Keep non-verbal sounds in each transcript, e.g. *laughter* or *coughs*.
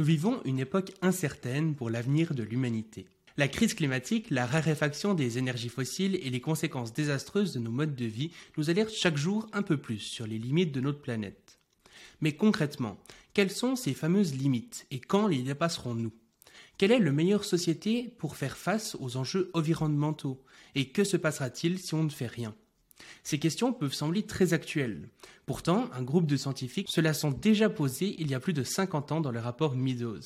Nous vivons une époque incertaine pour l'avenir de l'humanité. La crise climatique, la raréfaction des énergies fossiles et les conséquences désastreuses de nos modes de vie nous alertent chaque jour un peu plus sur les limites de notre planète. Mais concrètement, quelles sont ces fameuses limites et quand les dépasserons-nous? Quelle est le meilleure société pour faire face aux enjeux environnementaux? Et que se passera-t-il si on ne fait rien? Ces questions peuvent sembler très actuelles. Pourtant, un groupe de scientifiques se la sont déjà posées il y a plus de 50 ans dans le rapport Meadows.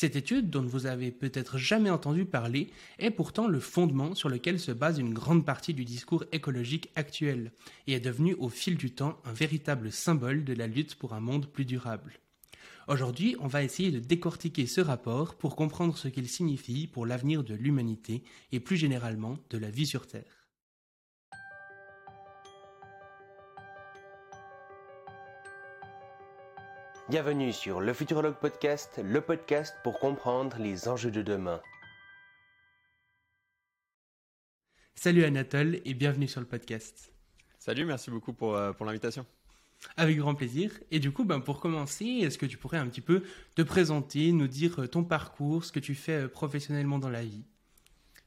Cette étude, dont vous avez peut-être jamais entendu parler, est pourtant le fondement sur lequel se base une grande partie du discours écologique actuel, et est devenue au fil du temps un véritable symbole de la lutte pour un monde plus durable. Aujourd'hui, on va essayer de décortiquer ce rapport pour comprendre ce qu'il signifie pour l'avenir de l'humanité et plus généralement de la vie sur Terre. Bienvenue sur le Futurologue Podcast, le podcast pour comprendre les enjeux de demain. Salut Anatole et bienvenue sur le podcast. Salut, merci beaucoup pour, euh, pour l'invitation. Avec grand plaisir. Et du coup, ben, pour commencer, est-ce que tu pourrais un petit peu te présenter, nous dire euh, ton parcours, ce que tu fais euh, professionnellement dans la vie?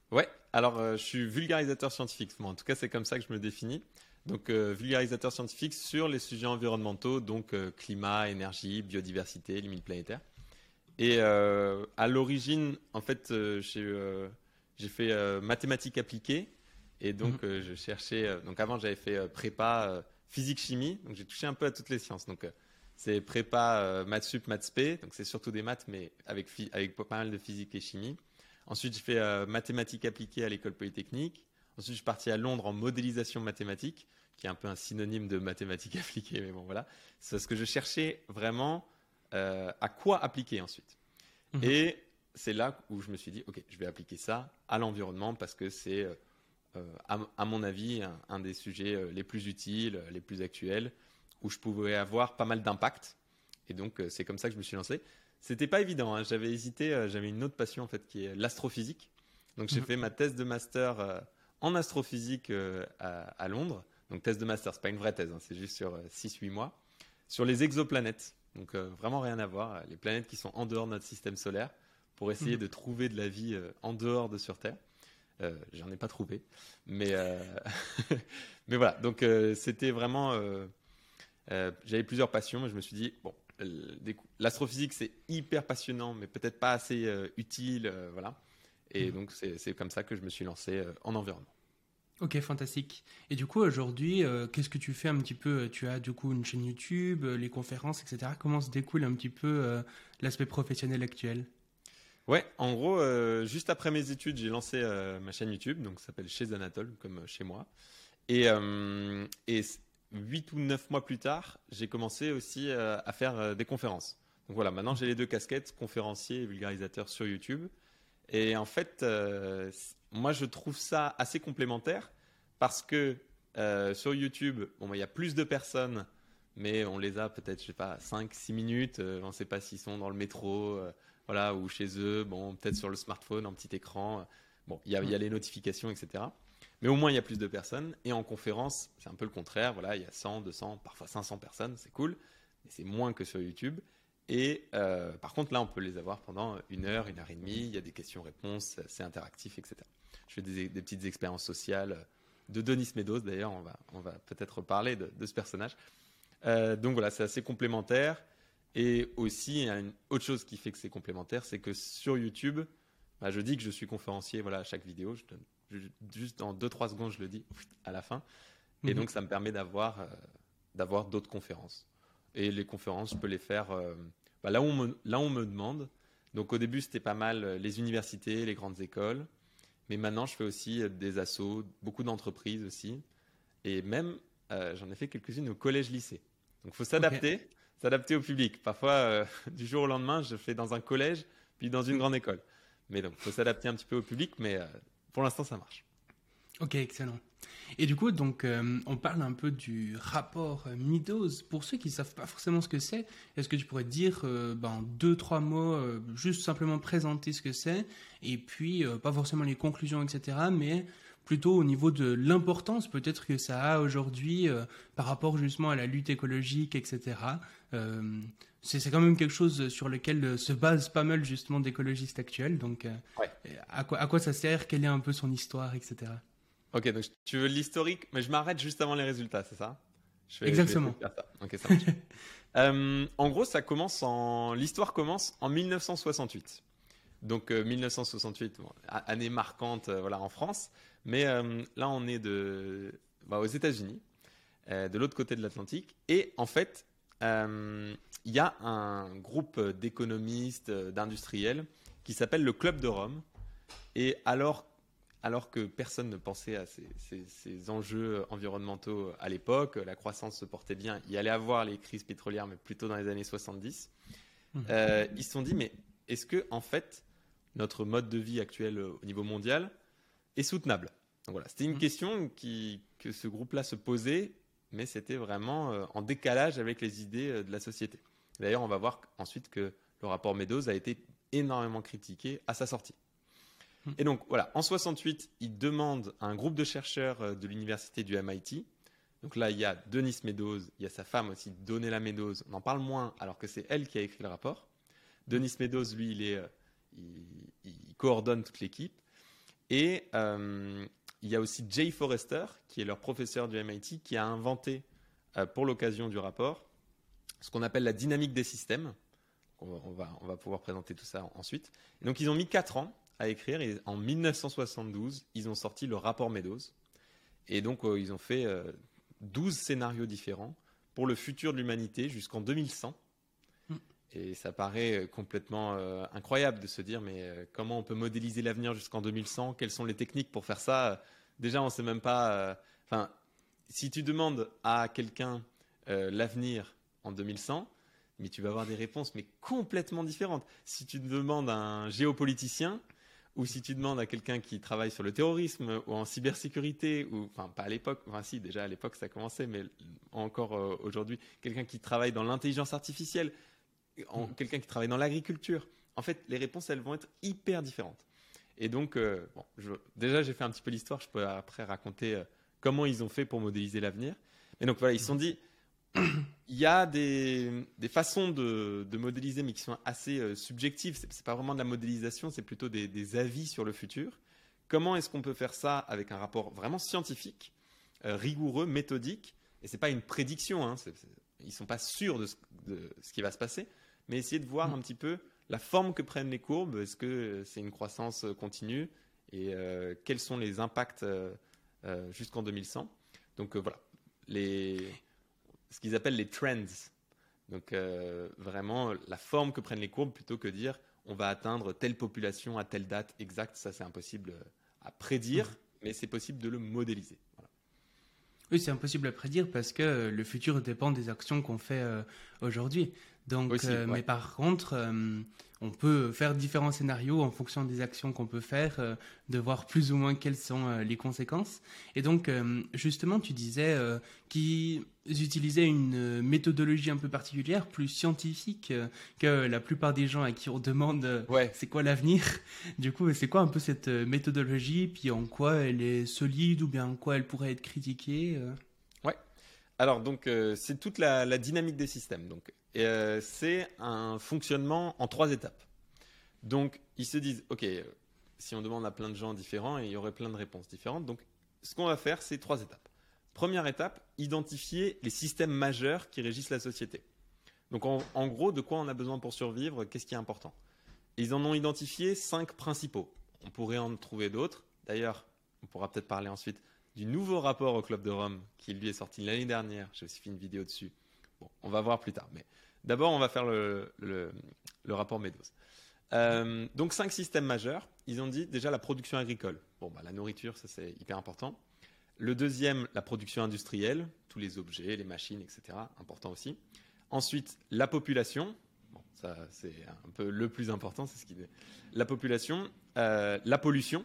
Ouais, alors je suis vulgarisateur scientifique. en tout cas, c'est comme ça que je me définis donc euh, vulgarisateur scientifique sur les sujets environnementaux, donc euh, climat, énergie, biodiversité, limites planétaires. Et euh, à l'origine, en fait, j'ai fait mathématiques appliquées, et donc mhm. je cherchais. donc avant, j'avais fait prépa physique-chimie, donc j'ai touché un peu à toutes les sciences. Donc c'est prépa maths sup, maths spé, donc c'est surtout des maths, mais avec avec pas mal de physique et chimie. Ensuite, j'ai fait mathématiques appliquées à l'école polytechnique. Ensuite, je suis parti à Londres en modélisation mathématique, qui est un peu un synonyme de mathématiques *laughs* appliquées, mais bon voilà. C'est ce que je cherchais vraiment euh, à quoi appliquer ensuite. Mhm. Et c'est là où je me suis dit, ok, je vais appliquer ça à l'environnement parce que c'est, euh, euh, à, mon avis, un, des sujets les plus utiles, les plus actuels, où je pouvais avoir pas mal d'impact. Et donc, c'est comme ça que je me suis lancé. C'était pas évident. Hein. J'avais hésité. J'avais une autre passion en fait qui est l'astrophysique. Donc, j'ai mhm. fait ma thèse de master en astrophysique euh, à, Londres. Donc thèse de master, c'est pas une vraie thèse, hein, c'est juste sur 6-8 euh, mois. Sur les exoplanètes. Donc euh, vraiment rien à voir. Les planètes qui sont en dehors de notre système solaire pour essayer mhm. de trouver de la vie en dehors de sur Terre. J'en ai pas trouvé, mais *laughs* mais voilà. Donc c'était vraiment. J'avais plusieurs passions, je me suis dit bon, l'astrophysique c'est hyper passionnant, mais peut-être pas assez utile, voilà. Et mhm. donc, c'est comme ça que je me suis lancé euh, en environnement. Ok, fantastique. Et du coup, aujourd'hui, euh, qu'est-ce que tu fais un petit peu Tu as du coup une chaîne YouTube, euh, les conférences, etc. Comment se découle un petit peu l'aspect professionnel actuel? Ouais, en gros, juste après mes études, j'ai lancé ma chaîne YouTube, donc ça s'appelle Chez Anatole, comme chez moi. Et, et 8 ou 9 mois plus tard, j'ai commencé aussi à faire des conférences. Donc voilà, maintenant j'ai les deux casquettes, conférencier et vulgarisateur sur YouTube. Et en fait, euh, moi, je trouve ça assez complémentaire parce que euh, sur YouTube, bon, il y a plus de personnes, mais on les a peut-être, je sais pas, 5, 6 minutes. Euh, on ne sait pas s'ils sont dans le métro, voilà, ou chez eux, bon, peut-être sur le smartphone, un petit écran. Bon, il y a, y a les notifications, etc. Mais au moins, il y a plus de personnes. Et en conférence, c'est un peu le contraire. Voilà, il y a 100, 200, parfois 500 personnes, c'est cool. Mais c'est moins que sur YouTube. Et euh, par contre, là, on peut les avoir pendant une heure, une heure et demie. Il y a des questions-réponses, c'est interactif, etc. Je fais des, petites expériences sociales de Denis Meadows, d'ailleurs, on va, on va peut-être parler de, ce personnage. Euh, donc voilà, c'est assez complémentaire. Et aussi, il y a une autre chose qui fait que c'est complémentaire, c'est que sur YouTube, bah, je dis que je suis conférencier voilà, à chaque vidéo. juste en 2-3 secondes, je le dis à la fin. Et mhm. donc, ça me permet d'avoir euh, d'avoir d'autres conférences. Et les conférences, je peux les faire bah, là, où on me, là, on me demande. Donc au début, c'était pas mal euh, les universités, les grandes écoles. Mais maintenant, je fais aussi euh, des assos, beaucoup d'entreprises aussi. Et même, euh, j'en ai fait quelques-unes au collège-lycée. Donc il faut s'adapter, s'adapter au public. Parfois, *laughs* du jour au lendemain, je fais dans un collège, puis dans une grande école. Mais donc, il faut s'adapter un petit peu au public, mais pour l'instant, ça marche. Ok, excellent. Et du coup, donc, euh, on parle un peu du rapport Meadows. Pour ceux qui ne savent pas forcément ce que c'est, est-ce que tu pourrais dire euh, ben, en deux, trois mots, euh, juste simplement présenter ce que c'est, et puis pas forcément les conclusions, etc., mais plutôt au niveau de l'importance peut-être que ça a aujourd'hui par rapport justement à la lutte écologique, etc. c'est quand même quelque chose sur lequel se basent pas mal justement d'écologistes actuels. Donc, à, quoi, à quoi ça sert? Quelle est un peu son histoire, etc. Ok, donc tu veux l'historique, mais je m'arrête juste avant les résultats, c'est ça? Exactement. *laughs* en gros, ça commence en l'histoire commence en 1968. Donc 1968, année marquante, voilà, en France. Mais là, on est de, bah, aux États-Unis, de l'autre côté de l'Atlantique, et en fait, il y a un groupe d'économistes, d'industriels, qui s'appelle le Club de Rome. Et alors alors que personne ne pensait à ces, enjeux environnementaux à l'époque. La croissance se portait bien. Il y allait avoir les crises pétrolières, mais plutôt dans les années 70. Mmh. Euh, ils se sont dit, mais est-ce que, en fait, notre mode de vie actuel au niveau mondial est soutenable? Voilà, C'était une mmh. question que ce groupe-là se posait, mais c'était vraiment euh, en décalage avec les idées euh, de la société. D'ailleurs, on va voir ensuite que le rapport Meadows a été énormément critiqué à sa sortie. Et donc voilà, en 68, il demande à un groupe de chercheurs euh, de l'université du MIT. Donc là, il y a Denis Meadows, il y a sa femme aussi, Donella Meadows. On en parle moins alors que c'est elle qui a écrit le rapport. Denis Meadows, lui, il, euh, il, coordonne toute l'équipe. Et euh, il y a aussi Jay Forrester, qui est leur professeur du MIT, qui a inventé pour l'occasion du rapport ce qu'on appelle la dynamique des systèmes. On va, pouvoir présenter tout ça ensuite. Donc ils ont mis 4 ans à écrire. Et en 1972, ils ont sorti le rapport Meadows. Et donc, euh, ils ont fait 12 euh, scénarios différents pour le futur de l'humanité jusqu'en 2100. Mm. Et ça paraît euh, complètement incroyable de se dire, mais comment on peut modéliser l'avenir jusqu'en 2100 Quelles sont les techniques pour faire ça? Déjà, on ne sait même pas. Enfin, si tu demandes à quelqu'un l'avenir en 2100, mais tu vas avoir des réponses mais complètement différentes. Si tu demandes à un géopoliticien, ou si tu demandes à quelqu'un qui travaille sur le terrorisme ou en cybersécurité, ou enfin pas à l'époque, enfin si déjà à l'époque ça commençait, mais encore euh, aujourd'hui, quelqu'un qui travaille dans l'intelligence artificielle, mm. quelqu'un qui travaille dans l'agriculture, en fait les réponses elles vont être hyper différentes. Et donc euh, bon, déjà j'ai fait un petit peu l'histoire, je peux après raconter euh, comment ils ont fait pour modéliser l'avenir. Et donc voilà, ils se sont dit il y a des, façons de, modéliser, mais qui sont assez euh, subjectives. Ce n'est pas vraiment de la modélisation, c'est plutôt des, avis sur le futur. Comment est-ce qu'on peut faire ça avec un rapport vraiment scientifique, euh, rigoureux, méthodique? Et ce n'est pas une prédiction, hein, ils ne sont pas sûrs de ce, qui va se passer, mais essayer de voir mm. un petit peu la forme que prennent les courbes. Est-ce que c'est une croissance continue? Et euh, quels sont les impacts jusqu'en 2100 Donc voilà. Les ce qu'ils appellent les trends. Donc euh, vraiment la forme que prennent les courbes plutôt que dire on va atteindre telle population à telle date exacte, ça c'est impossible à prédire, mmh. mais c'est possible de le modéliser. Oui, c'est impossible à prédire parce que le futur dépend des actions qu'on fait euh, aujourd'hui. Donc, euh, mais par contre, euh, on peut faire différents scénarios en fonction des actions qu'on peut faire, euh, de voir plus ou moins quelles sont les conséquences. Et donc, justement, tu disais qu'ils utilisaient une méthodologie un peu particulière, plus scientifique que la plupart des gens à qui on demande c'est quoi l'avenir. *laughs* Du coup, c'est quoi un peu cette méthodologie, puis en quoi elle est solide ou bien en quoi elle pourrait être critiquée Ouais. Alors, donc, c'est toute la, dynamique des systèmes. Donc, euh, c'est un fonctionnement en trois étapes. Donc, ils se disent, OK, si on demande à plein de gens différents, il y aurait plein de réponses différentes. Donc, ce qu'on va faire, c'est trois étapes. Première étape, identifier les systèmes majeurs qui régissent la société. Donc, en, gros, de quoi on a besoin pour survivre Qu'est-ce qui est important? Ils en ont identifié cinq principaux. On pourrait en trouver d'autres. D'ailleurs, on pourra peut-être parler ensuite du nouveau rapport au Club de Rome qui lui est sorti l'année dernière. J'ai aussi fait une vidéo dessus. Bon, on va voir plus tard. Mais D'abord, on va faire le, rapport Meadows. Euh, donc, cinq systèmes majeurs. Ils ont dit déjà la production agricole. Bon, bah, la nourriture, ça c'est hyper important. Le deuxième, la production industrielle, tous les objets, les machines, etc. Important aussi. Ensuite, la population. Ça c'est un peu le plus important, c'est ce qui La population, euh, la pollution.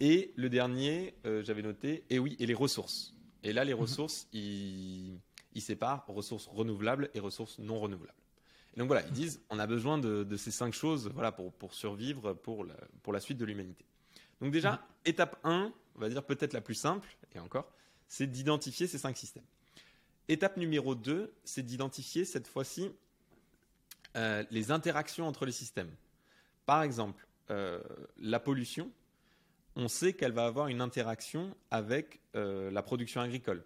Et le dernier, euh, j'avais noté, et oui, et les ressources. Et là, les mhm. ressources, ils ils séparent ressources renouvelables et ressources non renouvelables. Et donc voilà, ils disent on a besoin de, ces cinq choses voilà, pour, pour survivre pour la, pour la suite de l'humanité. Donc déjà, mhm. étape 1, on va dire peut-être la plus simple, et encore, c'est d'identifier ces cinq systèmes. Étape numéro 2, c'est d'identifier cette fois-ci euh, les interactions entre les systèmes. Par exemple, euh, la pollution, on sait qu'elle va avoir une interaction avec euh, la production agricole.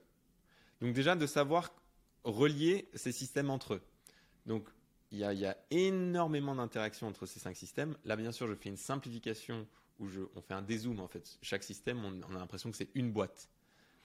Donc déjà de savoir relier ces systèmes entre eux. Donc il y, a énormément d'interactions entre ces cinq systèmes. Là, bien sûr, je fais une simplification où je, on fait un dézoom. En fait, chaque système, on, on a l'impression que c'est une boîte.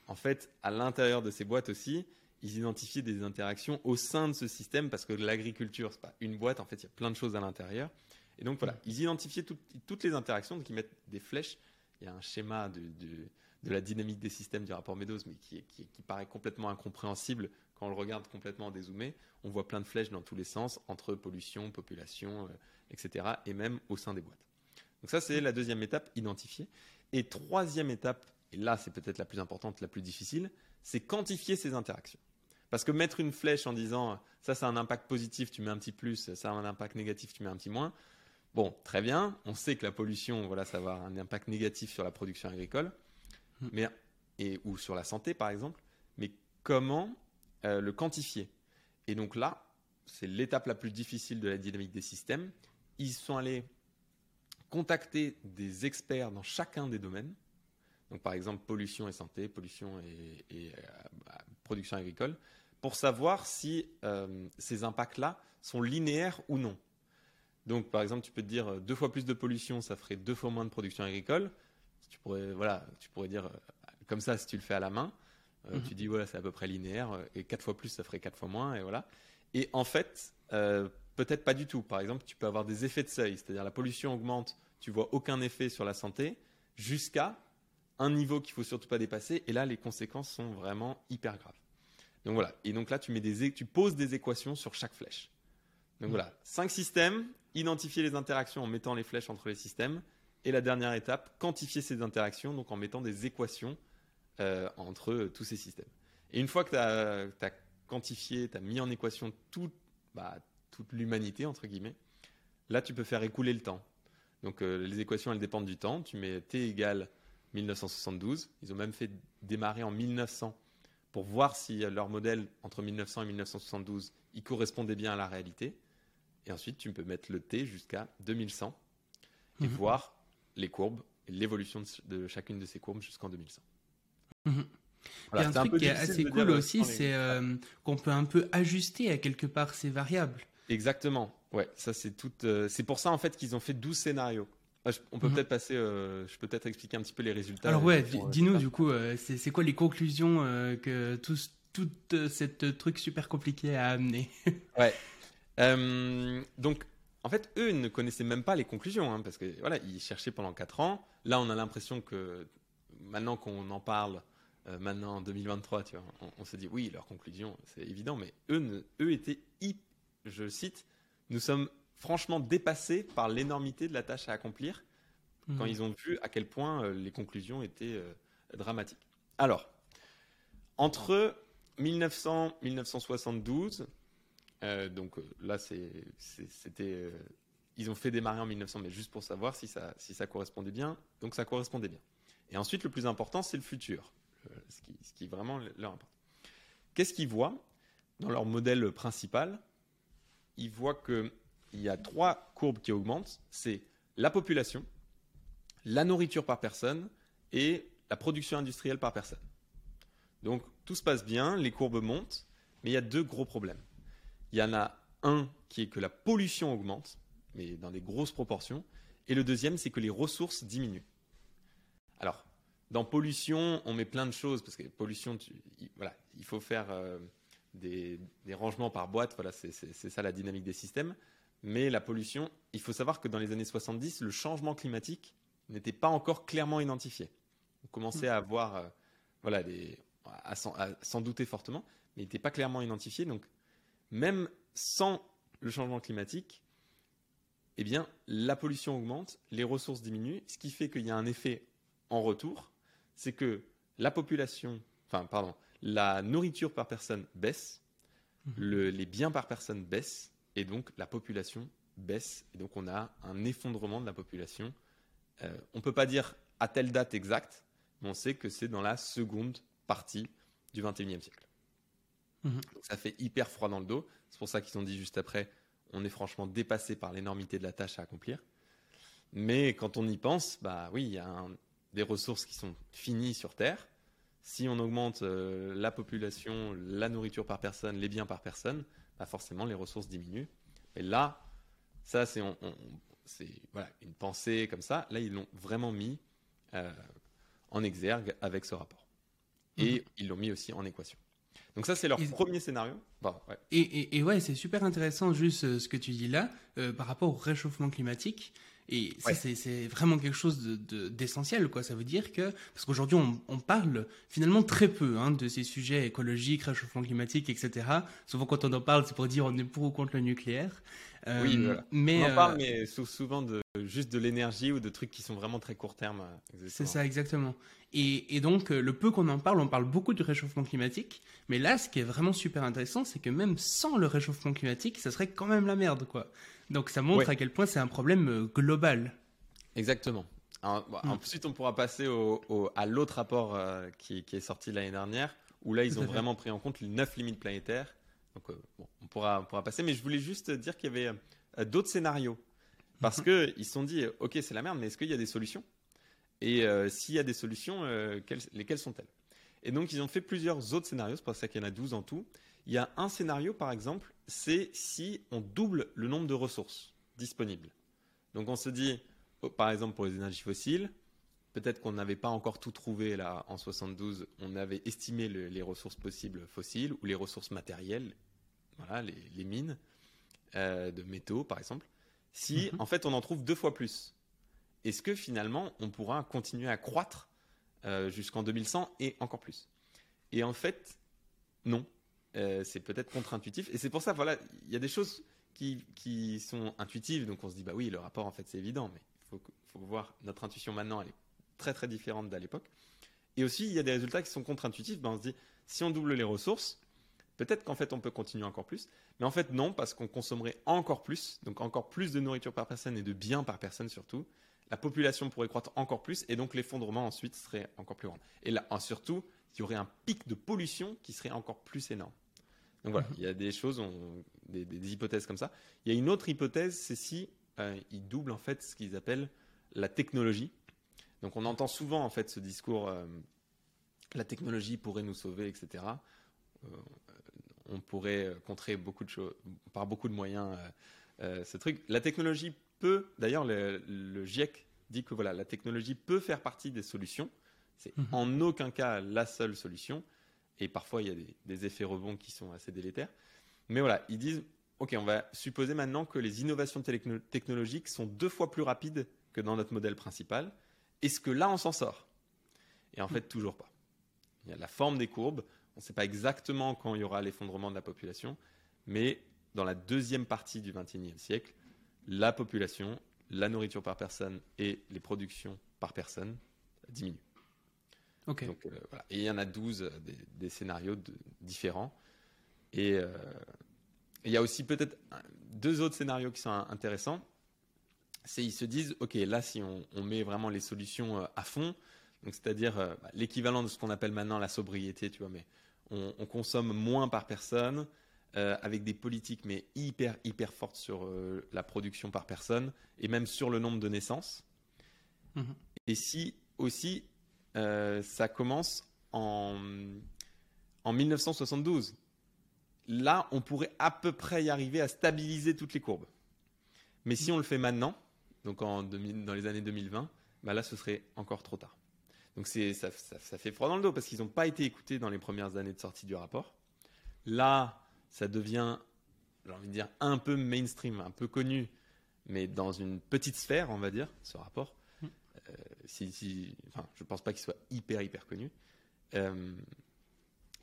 En fait, à l'intérieur de ces boîtes aussi, ils identifient des interactions au sein de ce système parce que l'agriculture, c'est pas une boîte. En fait, il y a plein de choses à l'intérieur. Et donc voilà, ils identifiaient toutes les interactions, donc ils mettent des flèches. Il y a un schéma de, la dynamique des systèmes du rapport Meadows, mais qui, paraît complètement incompréhensible quand on le regarde complètement dézoomé. On voit plein de flèches dans tous les sens, entre pollution, population, euh, etc., et même au sein des boîtes. Donc ça, c'est la deuxième étape, identifier. Et troisième étape, et là, c'est peut-être la plus importante, la plus difficile, c'est quantifier ces interactions. Parce que mettre une flèche en disant ça, ça a un impact positif, tu mets un petit plus, ça a un impact négatif, tu mets un petit moins, Bon, très bien, on sait que la pollution, voilà, ça va avoir un impact négatif sur la production agricole, hmm. mais, et, ou sur la santé par exemple, mais comment euh, le quantifier? Et donc là, c'est l'étape la plus difficile de la dynamique des systèmes. Ils sont allés contacter des experts dans chacun des domaines, donc par exemple pollution et santé, pollution et, euh, bah, production agricole, pour savoir si euh, ces impacts-là sont linéaires ou non. Donc, par exemple, tu peux te dire euh, deux fois plus de pollution, ça ferait deux fois moins de production agricole. Tu pourrais, voilà, tu pourrais dire euh, comme ça si tu le fais à la main. Euh, mhm. Tu dis voilà, c'est à peu près linéaire et quatre fois plus, ça ferait quatre fois moins et voilà. Et en fait, peut-être pas du tout. Par exemple, tu peux avoir des effets de seuil, c'est-à-dire la pollution augmente, tu vois aucun effet sur la santé jusqu'à un niveau qu'il faut surtout pas dépasser. Et là, les conséquences sont vraiment hyper graves. Donc voilà. Et donc là, tu mets des, tu poses des équations sur chaque flèche. Donc voilà, cinq systèmes, identifier les interactions en mettant les flèches entre les systèmes. Et la dernière étape, quantifier ces interactions, donc en mettant des équations euh, entre tous ces systèmes. Et une fois que tu as, quantifié, tu as mis en équation bah, toute l'humanité, entre guillemets, là, tu peux faire écouler le temps. Donc euh, les équations, elles dépendent du temps. Tu mets t égale 1972. Ils ont même fait démarrer en 1900 pour voir si leur modèle entre 1900 et 1972, il correspondait bien à la réalité. Et ensuite, tu peux mettre le T jusqu'à 2100 et mhm. voir les courbes et l'évolution de, chacune de ces courbes jusqu'en 2100. Mhm. Il y a un, truc qui est assez cool aussi, c'est euh, qu'on peut un peu ajuster à quelque part ces variables. Exactement. Ouais, ça c'est tout. Euh, c'est pour ça en fait qu'ils ont fait 12 scénarios. on peut mhm. peut-être passer. Euh, je peux peut-être expliquer un petit peu les résultats. Alors ouais, dis-nous du coup, c'est quoi les conclusions que tout, tout cette truc super compliqué a amené Ouais. *laughs* Euh, donc, en fait, eux ne connaissaient même pas les conclusions, hein, parce que voilà, ils cherchaient pendant 4 ans. Là, on a l'impression que maintenant qu'on en parle, euh, maintenant en 2023, tu vois, on, se dit oui, leurs conclusions, c'est évident, mais eux, eux étaient, je cite, nous sommes franchement dépassés par l'énormité de la tâche à accomplir quand mhm. ils ont vu à quel point euh, les conclusions étaient dramatiques. Alors, entre 1900 1972, euh, donc euh, là, c'était, euh, ils ont fait démarrer en 1900, mais juste pour savoir si ça, correspondait bien. Donc ça correspondait bien. Et ensuite, le plus important, c'est le futur, ce qui, ce, qui, vraiment leur importe. Qu'est-ce qu'ils voient dans leur modèle principal? Ils voient qu'il y a trois courbes qui augmentent. C'est la population, la nourriture par personne et la production industrielle par personne. Donc tout se passe bien, les courbes montent, mais il y a deux gros problèmes. Il y en a un qui est que la pollution augmente, mais dans des grosses proportions. Et le deuxième, c'est que les ressources diminuent. Alors, dans pollution, on met plein de choses, parce que pollution, il, voilà, il faut faire euh, des, rangements par boîte, voilà, c'est ça la dynamique des systèmes. Mais la pollution, il faut savoir que dans les années 70, le changement climatique n'était pas encore clairement identifié. On commençait à avoir, euh, voilà, à s'en douter fortement, mais il n'était pas clairement identifié. Donc, même sans le changement climatique, eh bien, la pollution augmente, les ressources diminuent, ce qui fait qu'il y a un effet en retour, c'est que la population, enfin, pardon, la nourriture par personne baisse, mhm. les biens par personne baissent, et donc la population baisse, et donc on a un effondrement de la population. Euh, on ne peut pas dire à telle date exacte, mais on sait que c'est dans la seconde partie du XXIe siècle. Mhm. ça fait hyper froid dans le dos. C'est pour ça qu'ils ont dit juste après, on est franchement dépassé par l'énormité de la tâche à accomplir. Mais quand on y pense, bah oui, il y a des ressources qui sont finies sur Terre. Si on augmente euh, la population, la nourriture par personne, les biens par personne, bah forcément les ressources diminuent. Et là, ça c'est voilà, une pensée comme ça. Là, ils l'ont vraiment mis euh, en exergue avec ce rapport. Et mhm. ils l'ont mis aussi en équation. Donc ça, c'est leur premier scénario. Et, ouais, c'est super intéressant juste euh, ce que tu dis là par rapport au réchauffement climatique. Et ça, c'est vraiment quelque chose d'essentiel, de, quoi. Ça veut dire que, parce qu'aujourd'hui, on, on, parle finalement très peu hein, de ces sujets écologiques, réchauffement climatique, etc. Souvent, quand on en parle, c'est pour dire on est pour ou contre le nucléaire. Euh, oui, voilà. mais, on en parle, euh, mais souvent de, juste de l'énergie ou de trucs qui sont vraiment très court terme. Euh, c'est ça, exactement. Et, et donc, le peu qu'on en parle, on parle beaucoup du réchauffement climatique. Mais là, ce qui est vraiment super intéressant, c'est que même sans le réchauffement climatique, ça serait quand même la merde, quoi. Donc ça montre à quel point c'est un problème euh, global. Exactement. Hmm. Ensuite, on pourra passer à l'autre rapport euh, qui, est sorti l'année dernière, où là, ils ont vraiment pris en compte les neuf limites planétaires. Donc, euh, on, pourra, on pourra passer. Mais je voulais juste dire qu'il y avait d'autres scénarios. Parce qu'ils se sont dit, OK, c'est la merde, mais est-ce qu'il y a des solutions? Et s'il y a des solutions, lesquelles sont-elles? Et donc, ils ont fait plusieurs autres scénarios. C'est pour ça qu'il y en a 12 en tout. Il y a un scénario, par exemple, c'est si on double le nombre de ressources disponibles. Donc on se dit, oh, par exemple pour les énergies fossiles, peut-être qu'on n'avait pas encore tout trouvé là en 72, on avait estimé les ressources possibles fossiles ou les ressources matérielles, voilà, les, mines euh, de métaux par exemple. Si mhm. en fait on en trouve deux fois plus, est-ce que finalement on pourra continuer à croître euh, jusqu'en 2100 et encore plus? Et en fait, non. Euh, c'est peut-être contre-intuitif. Et c'est pour ça, voilà, il y a des choses qui, qui, sont intuitives. Donc on se dit, bah oui, le rapport, en fait, c'est évident. Mais il faut, faut, voir, notre intuition maintenant, elle est très très différente d'à l'époque. Et aussi, il y a des résultats qui sont contre-intuitifs. Ben, on se dit, si on double les ressources, peut-être qu'en fait, on peut continuer encore plus. Mais en fait, non, parce qu'on consommerait encore plus. Donc encore plus de nourriture par personne et de biens par personne surtout. La population pourrait croître encore plus et donc l'effondrement ensuite serait encore plus grand. Et là, surtout, il y aurait un pic de pollution qui serait encore plus énorme. Donc voilà, il y a des choses, des, hypothèses comme ça. Il y a une autre hypothèse, c'est si euh, ils doublent en fait ce qu'ils appellent la technologie. Donc on entend souvent en fait ce discours, euh, la technologie pourrait nous sauver, etc. Euh, on pourrait contrer beaucoup de choses par beaucoup de moyens ce truc. La technologie peut, d'ailleurs le, le, GIEC dit que voilà, la technologie peut faire partie des solutions. C'est mhm. en aucun cas la seule solution. Et parfois, il y a des, effets rebonds qui sont assez délétères. Mais voilà, ils disent, OK, on va supposer maintenant que les innovations technologiques sont deux fois plus rapides que dans notre modèle principal. Est-ce que là, on s'en sort? Et en fait, toujours pas. Il y a la forme des courbes. On ne sait pas exactement quand il y aura l'effondrement de la population, mais dans la deuxième partie du XXIe siècle, la population, la nourriture par personne et les productions par personne diminuent. Donc, euh, voilà. Et il y en a 12 euh, des, scénarios différents. Et euh, il y a aussi peut-être deux autres scénarios qui sont intéressants. C'est ils se disent, OK, là, si on, met vraiment les solutions à fond, donc c'est-à-dire bah, l'équivalent de ce qu'on appelle maintenant la sobriété, tu vois, mais on, consomme moins par personne, avec des politiques mais hyper hyper fortes sur la production par personne et même sur le nombre de naissances. Mmh et si aussi euh, ça commence en, en 1972. Là, on pourrait à peu près y arriver à stabiliser toutes les courbes. Mais si on le fait maintenant, donc en dans les années 2020, bah là, ce serait encore trop tard. Donc ça, ça, fait froid dans le dos parce qu'ils n'ont pas été écoutés dans les premières années de sortie du rapport. Là, ça devient, j'ai envie de dire, un peu mainstream, un peu connu, mais dans une petite sphère, on va dire, ce rapport. Euh, si, si, enfin, je pense pas qu'il soit hyper hyper connu, euh,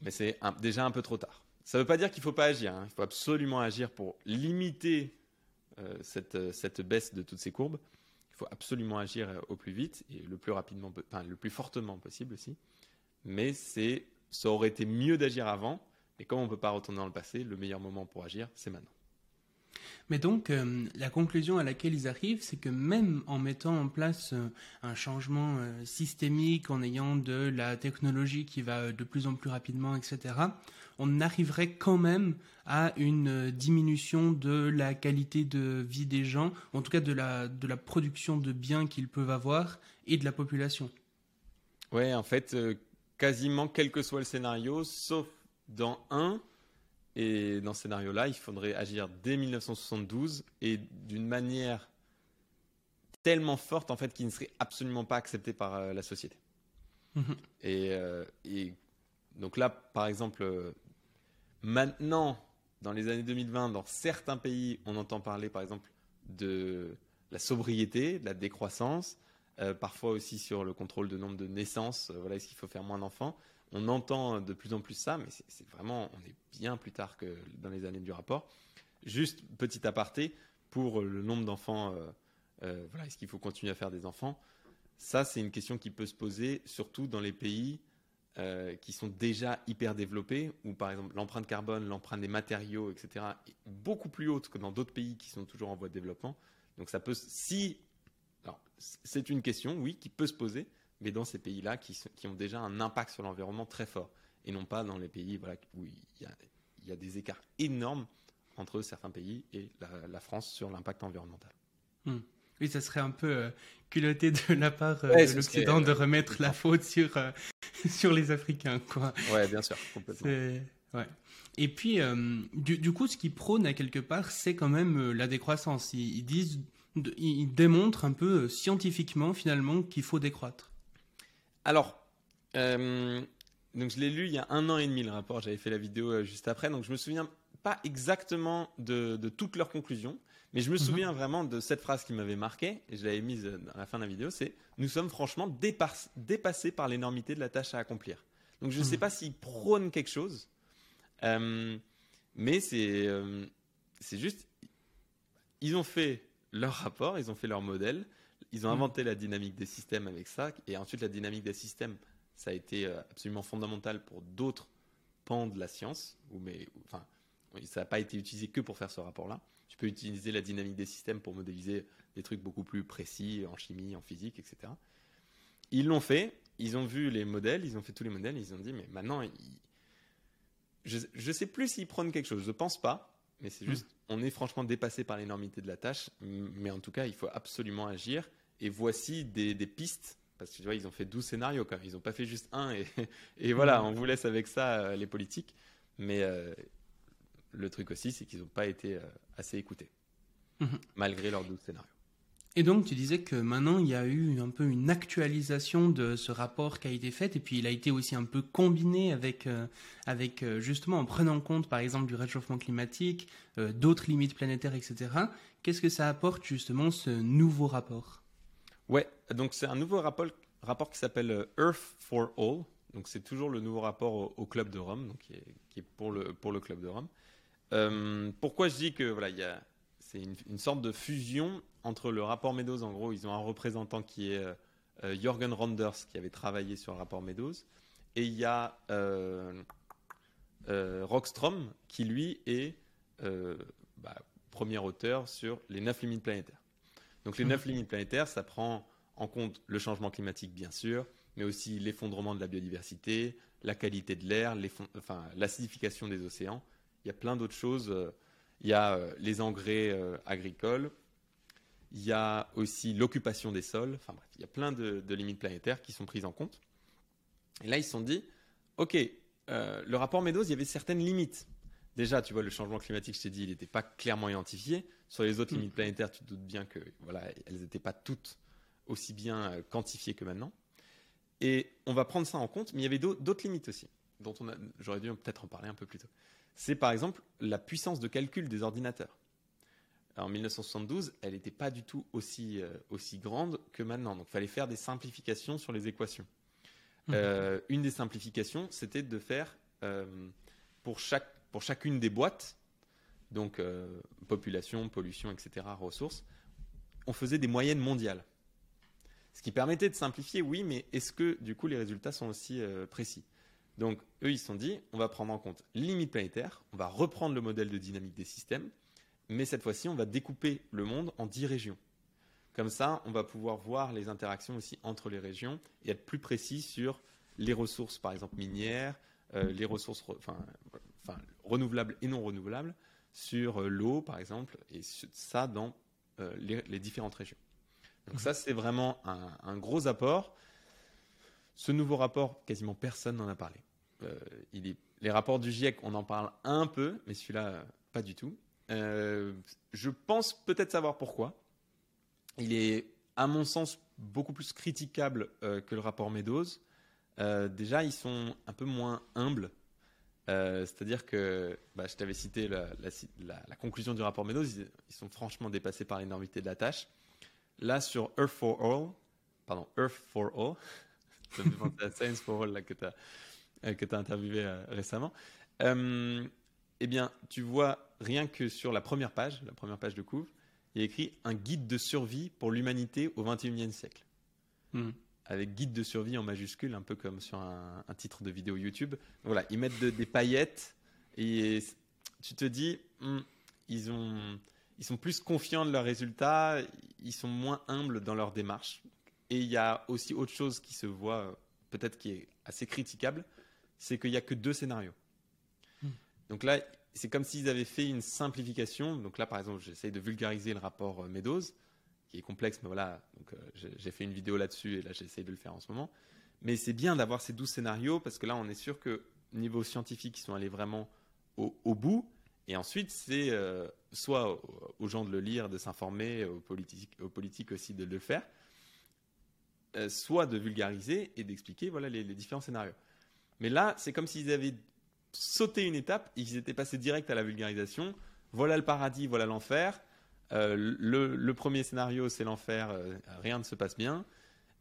mais c'est déjà un peu trop tard. Ça ne veut pas dire qu'il ne faut pas agir. Hein. Il faut absolument agir pour limiter euh, cette, cette, baisse de toutes ces courbes. Il faut absolument agir au plus vite et le plus rapidement, enfin, le plus fortement possible aussi. Mais c'est, ça aurait été mieux d'agir avant. Et comme on ne peut pas retourner dans le passé, le meilleur moment pour agir, c'est maintenant. Mais donc, euh, la conclusion à laquelle ils arrivent, c'est que même en mettant en place euh, un changement euh, systémique, en ayant de la technologie qui va de plus en plus rapidement, etc., on arriverait quand même à une diminution de la qualité de vie des gens, en tout cas de la, de la production de biens qu'ils peuvent avoir et de la population. Ouais, en fait, quasiment quel que soit le scénario, sauf dans un, et dans ce scénario-là, il faudrait agir dès 1972 et d'une manière tellement forte en fait qu'il ne serait absolument pas accepté par euh, la société. Mhm. Euh, et, donc là, par exemple, euh, maintenant, dans les années 2020, dans certains pays, on entend parler par exemple de la sobriété, de la décroissance, parfois aussi sur le contrôle de nombre de naissances. voilà, est-ce qu'il faut faire moins d'enfants on entend de plus en plus ça, mais c'est vraiment, on est bien plus tard que dans les années du rapport. Juste petit aparté, pour le nombre d'enfants, euh, euh, voilà, est-ce qu'il faut continuer à faire des enfants? Ça, c'est une question qui peut se poser, surtout dans les pays euh, qui sont déjà hyper développés, où par exemple l'empreinte carbone, l'empreinte des matériaux, etc., est beaucoup plus haute que dans d'autres pays qui sont toujours en voie de développement. Donc ça peut, si, c'est une question, oui, qui peut se poser, mais dans ces pays-là qui, qui, ont déjà un impact sur l'environnement très fort, et non pas dans les pays voilà, où il y, a, il y a des écarts énormes entre certains pays et la, France sur l'impact environnemental. Hmm. Oui, ça serait un peu euh, culotté de la part euh, de l'Occident de remettre la faute sur, euh, *laughs* sur les Africains. Quoi. Ouais, bien sûr, complètement. Ouais. Et puis, du, du, coup, ce qui prône à quelque part, c'est quand même la décroissance. Ils, ils disent, ils démontrent un peu scientifiquement finalement qu'il faut décroître. Alors, euh, donc je l'ai lu il y a un an et demi le rapport, j'avais fait la vidéo euh, juste après, donc je me souviens pas exactement de, toutes leurs conclusions, mais je me mhm. souviens vraiment de cette phrase qui m'avait marqué, et je l'avais mise à la fin de la vidéo, c'est « Nous sommes franchement dépassés par l'énormité de la tâche à accomplir ». Donc je ne sais mhm. pas s'ils prônent quelque chose, euh, mais c'est juste, ils ont fait leur rapport, ils ont fait leur modèle, ils ont mm. inventé la dynamique des systèmes avec ça, et ensuite la dynamique des systèmes, ça a été euh, absolument fondamental pour d'autres pans de la science, mais enfin, ça n'a pas été utilisé que pour faire ce rapport-là. Tu peux utiliser la dynamique des systèmes pour modéliser des trucs beaucoup plus précis en chimie, en physique, etc. Ils l'ont fait, ils ont vu les modèles, ils ont fait tous les modèles, ils ont dit, mais maintenant, je ne sais plus s'ils prennent quelque chose, je ne pense pas, mais c'est mm. juste, on est franchement dépassé par l'énormité de la tâche, mais en tout cas, il faut absolument agir et voici des, pistes. Parce que tu vois, ils ont fait 12 scénarios quand même. Ils n'ont pas fait juste un. Et, et, voilà, on vous laisse avec ça euh, les politiques. Mais euh, le truc aussi, c'est qu'ils n'ont pas été euh, assez écoutés. Mhm. Malgré leurs 12 scénarios. Et donc, tu disais que maintenant, il y a eu un peu une actualisation de ce rapport qui a été fait, et puis il a été aussi un peu combiné avec, avec justement, en prenant compte, par exemple, du réchauffement climatique, d'autres limites planétaires, etc. Qu'est-ce que ça apporte, justement, ce nouveau rapport? Ouais, donc c'est un nouveau rapport, qui s'appelle euh, Earth for All. Donc c'est toujours le nouveau rapport au, Club de Rome, donc qui est, pour, le, Club de Rome. Euh, pourquoi je dis que voilà, c'est une, sorte de fusion entre le rapport Meadows, en gros, ils ont un représentant qui est euh, Jorgen Ronders, qui avait travaillé sur le rapport Meadows, et il y a Rockstrom, qui lui est bah, premier auteur sur les neuf limites planétaires. Donc les neuf limites planétaires, ça prend en compte le changement climatique, bien sûr, mais aussi l'effondrement de la biodiversité, la qualité de l'air, enfin, l'acidification des océans. Il y a plein d'autres choses. Il y a euh, les engrais euh, agricoles. Il y a aussi l'occupation des sols. Enfin bref, il y a plein de, limites planétaires qui sont prises en compte. Et là, ils se sont dit, OK, euh, le rapport Meadows, il y avait certaines limites. Déjà, tu vois, le changement climatique, je t'ai dit, il n'était pas clairement identifié. Sur les autres mm. limites planétaires, tu te doutes bien que voilà, elles n'étaient pas toutes aussi bien euh, quantifiées que maintenant. Et on va prendre ça en compte, mais il y avait d'autres limites aussi, dont on j'aurais dû peut-être en parler un peu plus tôt. C'est par exemple la puissance de calcul des ordinateurs. en 1972, elle n'était pas du tout aussi, euh, aussi grande que maintenant. Donc il fallait faire des simplifications sur les équations. Mm. Euh, une des simplifications, c'était de faire pour chaque pour chacune des boîtes, donc euh, population, pollution, etc., ressources, on faisait des moyennes mondiales. Ce qui permettait de simplifier, oui, mais est-ce que du coup les résultats sont aussi euh, précis? Donc eux, ils se sont dit, on va prendre en compte les limites planétaires, on va reprendre le modèle de dynamique des systèmes, mais cette fois-ci, on va découper le monde en 10 régions. Comme ça, on va pouvoir voir les interactions aussi entre les régions et être plus précis sur les ressources, par exemple minières, euh, les ressources renouvelables et non renouvelables, sur euh, l'eau, par exemple, et ça dans euh, les, différentes régions. Donc ça, c'est vraiment un, gros apport. Ce nouveau rapport, quasiment personne n'en a parlé. il est, les rapports du GIEC, on en parle un peu, mais celui-là, pas du tout. je pense peut-être savoir pourquoi. Il est, à mon sens, beaucoup plus critiquable que le rapport Meadows. Euh, déjà, ils sont un peu moins humbles. Euh, c'est-à-dire que bah, je t'avais cité la, conclusion du rapport Meadows, ils, sont franchement dépassés par l'énormité de la tâche. Là, sur Earth for All, pardon, Earth for All, *laughs* ça me fait penser Science for All que tu as, euh, interviewé récemment. eh bien, tu vois, rien que sur la première page, la première page de couvre, il y a écrit un guide de survie pour l'humanité au 21e siècle. Hmm avec guide de survie en majuscule, un peu comme sur un, titre de vidéo YouTube. Voilà, ils mettent des paillettes et tu te dis, hmm, ils, ont, ils sont plus confiants de leurs résultats, ils sont moins humbles dans leur démarche. Et il y a aussi autre chose qui se voit, peut-être qui est assez critiquable, c'est qu'il n'y a que deux scénarios. Hmm. Donc là, c'est comme s'ils avaient fait une simplification. Donc là, par exemple, j'essaye de vulgariser le rapport Meadows qui est complexe, mais voilà, donc euh, j'ai fait une vidéo là-dessus et là j'essaye de le faire en ce moment. Mais c'est bien d'avoir ces 12 scénarios parce que là on est sûr que niveau scientifique ils sont allés vraiment au, bout. Et ensuite c'est euh, soit aux gens de le lire, de s'informer, aux politiques, aussi de le faire, euh, soit de vulgariser et d'expliquer voilà les, les, différents scénarios. Mais là c'est comme s'ils avaient sauté une étape, ils étaient passés direct à la vulgarisation. Voilà le paradis, voilà l'enfer. Euh, le, premier scénario, c'est l'enfer, euh, rien ne se passe bien.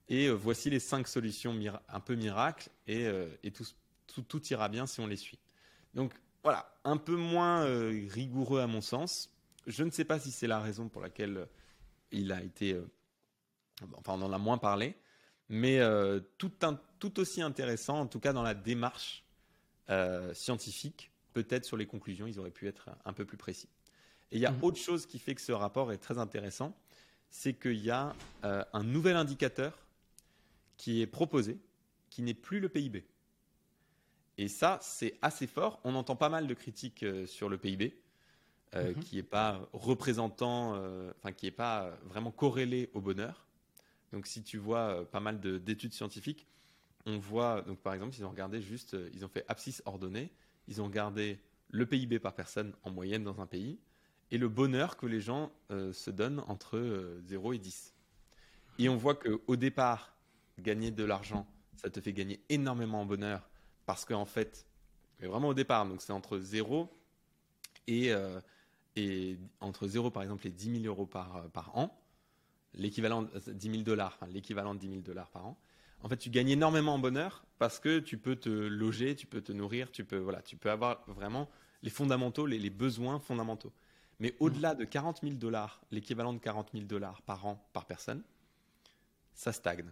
Et euh, voici les cinq solutions un peu miracles, et, tout, ira bien si on les suit. Donc voilà, un peu moins rigoureux à mon sens. Je ne sais pas si c'est la raison pour laquelle il a été. enfin, on en a moins parlé, mais tout, tout, aussi intéressant, en tout cas dans la démarche scientifique. Peut-être sur les conclusions, ils auraient pu être un peu plus précis. Et il y a mhm. autre chose qui fait que ce rapport est très intéressant, c'est qu'il y a euh, un nouvel indicateur qui est proposé, qui n'est plus le PIB. Et ça, c'est assez fort. On entend pas mal de critiques euh, sur le PIB, euh, mhm. qui n'est pas représentant, enfin qui n'est pas vraiment corrélé au bonheur. Donc, si tu vois pas mal d'études scientifiques, on voit, donc par exemple, ils ont regardé juste, ils ont fait abscisse ordonnée, ils ont regardé le PIB par personne en moyenne dans un pays, et le bonheur que les gens euh, se donnent entre 0 euh, et 10. Et on voit qu'au départ, gagner de l'argent, ça te fait gagner énormément en bonheur parce qu'en fait, vraiment au départ, donc c'est entre 0 et, euh, et entre 0 par exemple et 10 000 euros par, par an, l'équivalent 10 000 dollars, l'équivalent de 10 000 dollars par an. En fait, tu gagnes énormément en bonheur parce que tu peux te loger, tu peux te nourrir, tu peux, voilà, tu peux avoir vraiment les fondamentaux, les besoins fondamentaux. Mais au-delà de 40 000 dollars, l'équivalent de 40 000 dollars par an par personne, ça stagne.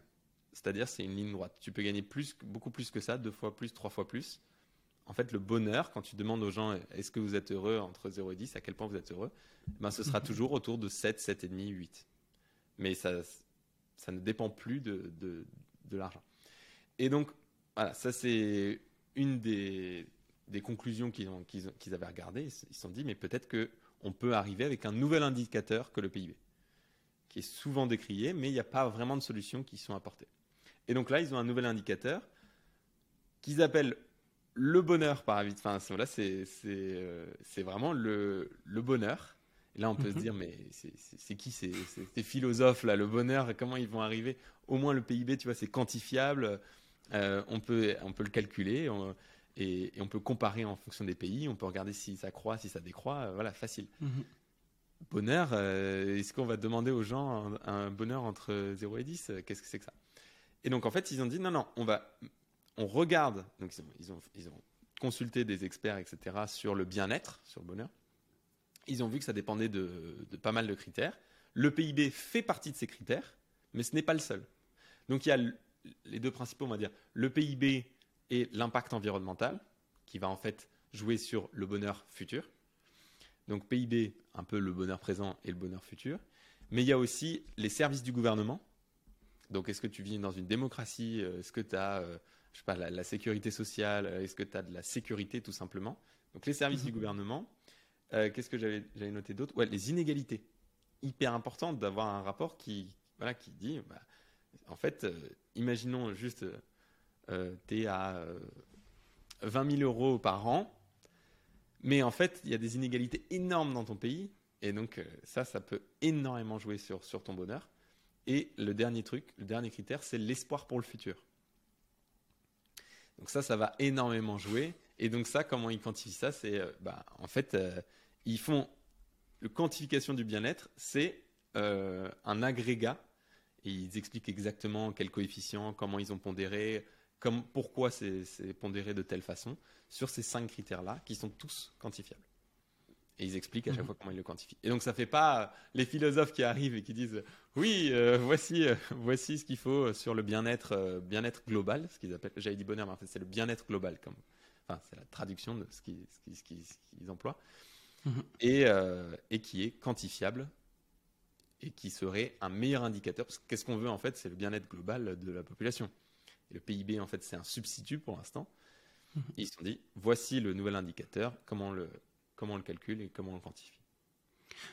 C'est-à-dire, c'est une ligne droite. Tu peux gagner plus, beaucoup plus que ça, deux fois plus, trois fois plus. En fait, le bonheur, quand tu demandes aux gens est-ce que vous êtes heureux entre 0 et 10, à quel point vous êtes heureux, ben, ce sera toujours autour de 7, 7,5, 8. Mais ça, ça ne dépend plus de, de, de l'argent. Et donc, voilà, ça c'est une des, des conclusions qu'ils, qu'ils avaient regardées. Ils se sont dit, mais peut-être que on peut arriver avec un nouvel indicateur que le PIB, qui est souvent décrié, mais il n'y a pas vraiment de solutions qui sont apportées. Et donc là, ils ont un nouvel indicateur qu'ils appellent le bonheur par habitude. Enfin, voilà, c'est, euh, c'est, vraiment le, le, bonheur. Et là, on peut se mhm. dire, mais c'est, qui ces, ces, philosophes là Le bonheur, comment ils vont arriver? Au moins, le PIB, tu vois, c'est quantifiable. Euh, on, peut, on peut le calculer. Et, on peut comparer en fonction des pays, on peut regarder si ça croît, si ça décroît, euh, voilà, facile. Mhm. Bonheur, euh, est-ce qu'on va demander aux gens un, bonheur entre 0 et 10 euh, Qu'est-ce que c'est que ça? Et donc en fait, ils ont dit non, non, on va, on regarde, donc ils ont, ils ont, consulté des experts, etc., sur le bien-être, sur le bonheur. Ils ont vu que ça dépendait de, de pas mal de critères. Le PIB fait partie de ces critères, mais ce n'est pas le seul. Donc il y a les deux principaux, on va dire, le PIB et l'impact environnemental, qui va en fait jouer sur le bonheur futur. Donc PIB, un peu le bonheur présent et le bonheur futur. Mais il y a aussi les services du gouvernement. Donc est-ce que tu vis dans une démocratie? Est-ce que tu as je sais pas, la, sécurité sociale? Est-ce que tu as de la sécurité tout simplement? Donc les services du gouvernement. Qu'est-ce que j'avais noté d'autre? Ouais, les inégalités. Hyper important d'avoir un rapport qui, voilà, qui dit, bah, en fait, imaginons juste, tu es à 20 000 euros par an, mais en fait, il y a des inégalités énormes dans ton pays, et donc euh, ça, ça peut énormément jouer sur, sur ton bonheur. Et le dernier truc, le dernier critère, c'est l'espoir pour le futur. Donc ça, ça va énormément jouer. Et donc ça, comment ils quantifient ça C'est, euh, bah, en fait, euh, ils font le quantification du bien-être, c'est un agrégat. Et ils expliquent exactement quel coefficient, comment ils ont pondéré, comme, pourquoi c'est pondéré de telle façon, sur ces cinq critères-là, qui sont tous quantifiables. Et ils expliquent à chaque mhm. fois comment ils le quantifient. Et donc ça fait pas les philosophes qui arrivent et qui disent oui, euh, voici, euh, voici ce qu'il faut sur le bien-être, euh, bien-être global, ce qu'ils appellent, j'avais dit bonheur, mais en fait c'est le bien-être global, comme, enfin c'est la traduction de ce qu'ils, ce emploient, mhm. et, et qui est quantifiable et qui serait un meilleur indicateur. Parce qu'est-ce qu'on veut en fait, c'est le bien-être global de la population le PIB, en fait, c'est un substitut pour l'instant. Mhm. Ils se sont dit, voici le nouvel indicateur, comment on le, comment on le calcule et comment on le quantifie.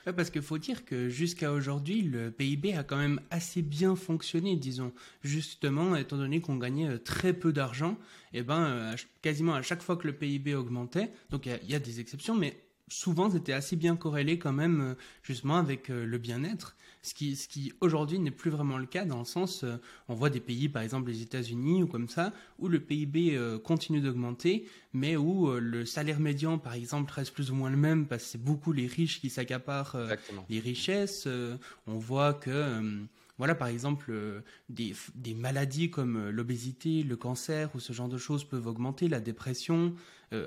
parce qu'il faut dire que jusqu'à aujourd'hui, le PIB a quand même assez bien fonctionné, disons. Justement, étant donné qu'on gagnait euh, très peu d'argent, et eh ben, euh, quasiment à chaque fois que le PIB augmentait, donc il y, a des exceptions, mais souvent c'était assez bien corrélé quand même euh, justement avec euh, le bien-être, ce qui, ce qui aujourd'hui n'est plus vraiment le cas dans le sens, euh, on voit des pays par exemple les États-Unis ou comme ça, où le PIB continue d'augmenter, mais où le salaire médian par exemple reste plus ou moins le même parce que c'est beaucoup les riches qui s'accaparent les richesses. on voit que voilà, par exemple, des, des, maladies comme l'obésité, le cancer ou ce genre de choses peuvent augmenter, la dépression,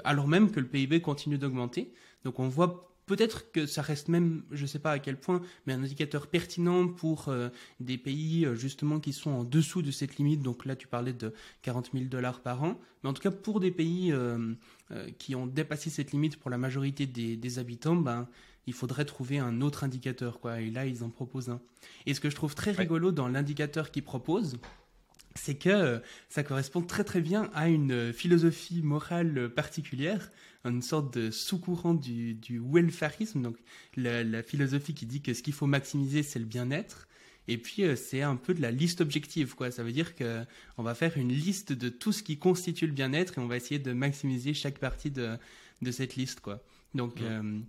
alors même que le PIB continue d'augmenter. Donc on voit peut-être que ça reste même, je ne sais pas à quel point, mais un indicateur pertinent pour euh, des pays euh, justement qui sont en dessous de cette limite. Donc là, tu parlais de 40 000 dollars par an. Mais en tout cas, pour des pays euh, qui ont dépassé cette limite pour la majorité des, habitants, ben, il faudrait trouver un autre indicateur. Quoi. Et là, ils en proposent un. Et ce que je trouve très rigolo dans l'indicateur qu'ils proposent, c'est que ça correspond très très bien à une philosophie morale particulière une sorte de sous-courant du, du welfarisme, donc la, philosophie qui dit que ce qu'il faut maximiser, c'est le bien-être. Et puis euh, c'est un peu de la liste objective, quoi. Ça veut dire que on va faire une liste de tout ce qui constitue le bien-être et on va essayer de maximiser chaque partie de, de cette liste, quoi. Donc euh,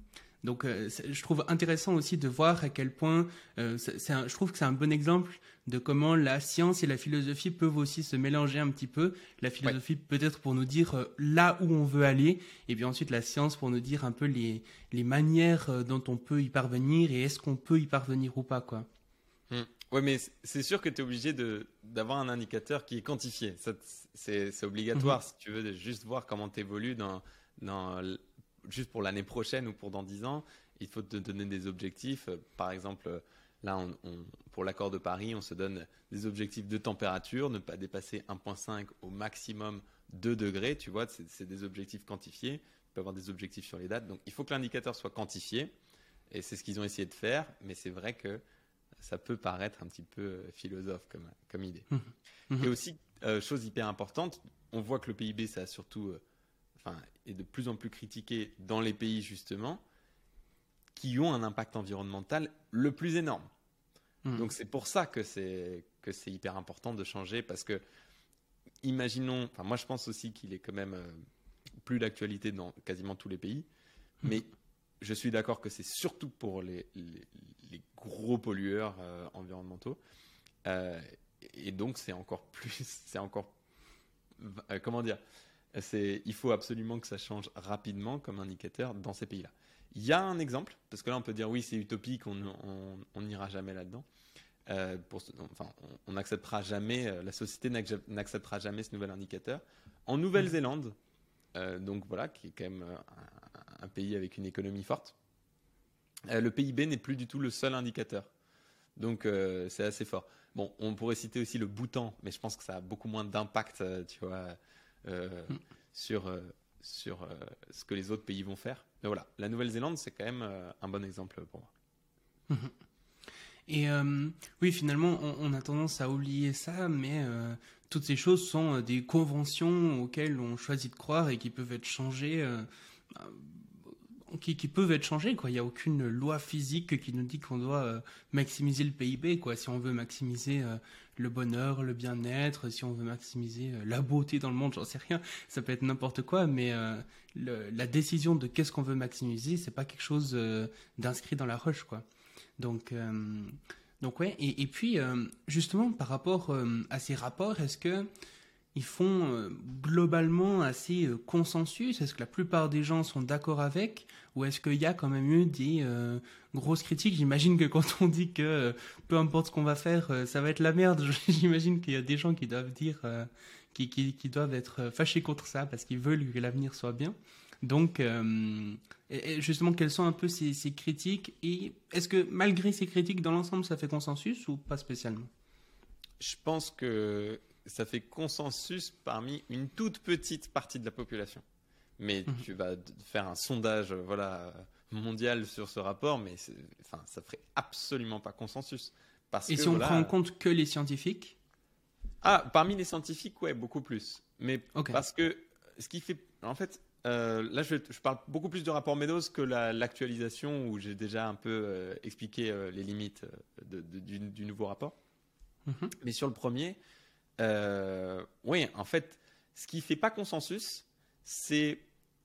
donc, euh, je trouve intéressant aussi de voir à quel point, euh, je trouve que c'est un bon exemple de comment la science et la philosophie peuvent aussi se mélanger un petit peu. La philosophie peut-être pour nous dire euh, là où on veut aller, et puis ensuite la science pour nous dire un peu les, les manières dont on peut y parvenir et est-ce qu'on peut y parvenir ou pas, quoi. Oui, hmm. Ouais, mais c'est sûr que tu es obligé d'avoir un indicateur qui est quantifié. C'est obligatoire mhm. si tu veux juste voir comment tu évolues dans, dans juste pour l'année prochaine ou pour dans 10 ans, il faut te donner des objectifs. Par exemple, là, on, pour l'accord de Paris, on se donne des objectifs de température, ne pas dépasser 1,5 au maximum 2 degrés. Tu vois, c'est des objectifs quantifiés. On peut avoir des objectifs sur les dates. Donc, il faut que l'indicateur soit quantifié. Et c'est ce qu'ils ont essayé de faire. Mais c'est vrai que ça peut paraître un petit peu euh, philosophe comme, comme idée. Mmh. Mmh. Et aussi, euh, chose hyper importante, on voit que le PIB, ça a surtout euh, enfin, est de plus en plus critiqué dans les pays justement qui ont un impact environnemental le plus énorme. Hmm. Donc c'est pour ça que c'est que c'est hyper important de changer parce que imaginons, enfin moi je pense aussi qu'il est quand même euh, plus d'actualité dans quasiment tous les pays, hmm. mais je suis d'accord que c'est surtout pour les, les, gros pollueurs euh, environnementaux. Euh, et donc c'est encore plus, *laughs* c'est encore, comment dire, il faut absolument que ça change rapidement comme indicateur dans ces pays-là. Il y a un exemple, parce que là on peut dire oui c'est utopique, on n'ira jamais là-dedans. Euh, on n'acceptera jamais, euh, la société n'acceptera jamais ce nouvel indicateur. En Nouvelle-Zélande, euh, donc voilà, qui est quand même un, pays avec une économie forte, le PIB n'est plus du tout le seul indicateur. Donc c'est assez fort. Bon, on pourrait citer aussi le Bhoutan, mais je pense que ça a beaucoup moins d'impact, tu vois, euh, sur, euh, sur euh, ce que les autres pays vont faire. mais voilà, la Nouvelle-Zélande, c'est quand même un bon exemple pour moi. Et oui, finalement, on, a tendance à oublier ça, mais toutes ces choses sont des conventions auxquelles on choisit de croire et qui peuvent être changées qui, peuvent être changés. Quoi. Il n'y a aucune loi physique qui nous dit qu'on doit euh, maximiser le PIB. Quoi. Si on veut maximiser euh, le bonheur, le bien-être, si on veut maximiser euh, la beauté dans le monde, j'en sais rien. Ça peut être n'importe quoi, mais la décision de qu'est-ce qu'on veut maximiser, c'est pas quelque chose d'inscrit dans la roche. Quoi. Donc, donc ouais. Et, et puis, justement, par rapport à ces rapports, est-ce que ils font globalement assez consensus. Est-ce que la plupart des gens sont d'accord avec ou est-ce qu'il y a quand même eu des euh, grosses critiques? J'imagine que quand on dit que euh, peu importe ce qu'on va faire, euh, ça va être la merde, *laughs* j'imagine qu'il y a des gens qui doivent dire, qui, doivent être fâchés contre ça parce qu'ils veulent que l'avenir soit bien. Donc, justement, quelles sont un peu ces critiques Et est-ce que malgré ces critiques, dans l'ensemble, ça fait consensus ou pas spécialement? Je pense que ça fait consensus parmi une toute petite partie de la population mais mhm. tu vas faire un sondage euh, voilà, mondial sur ce rapport, mais enfin, ça ferait absolument pas consensus. Parce Et si on prend en compte que les scientifiques? Ah, parmi les scientifiques, ouais, beaucoup plus. Mais parce que ce qui fait. En fait, euh, là, je, parle beaucoup plus du rapport Meadows que l'actualisation où j'ai déjà un peu euh, expliqué les limites du, nouveau rapport. Mhm. Mais sur le premier, oui, en fait, ce qui fait pas consensus, c'est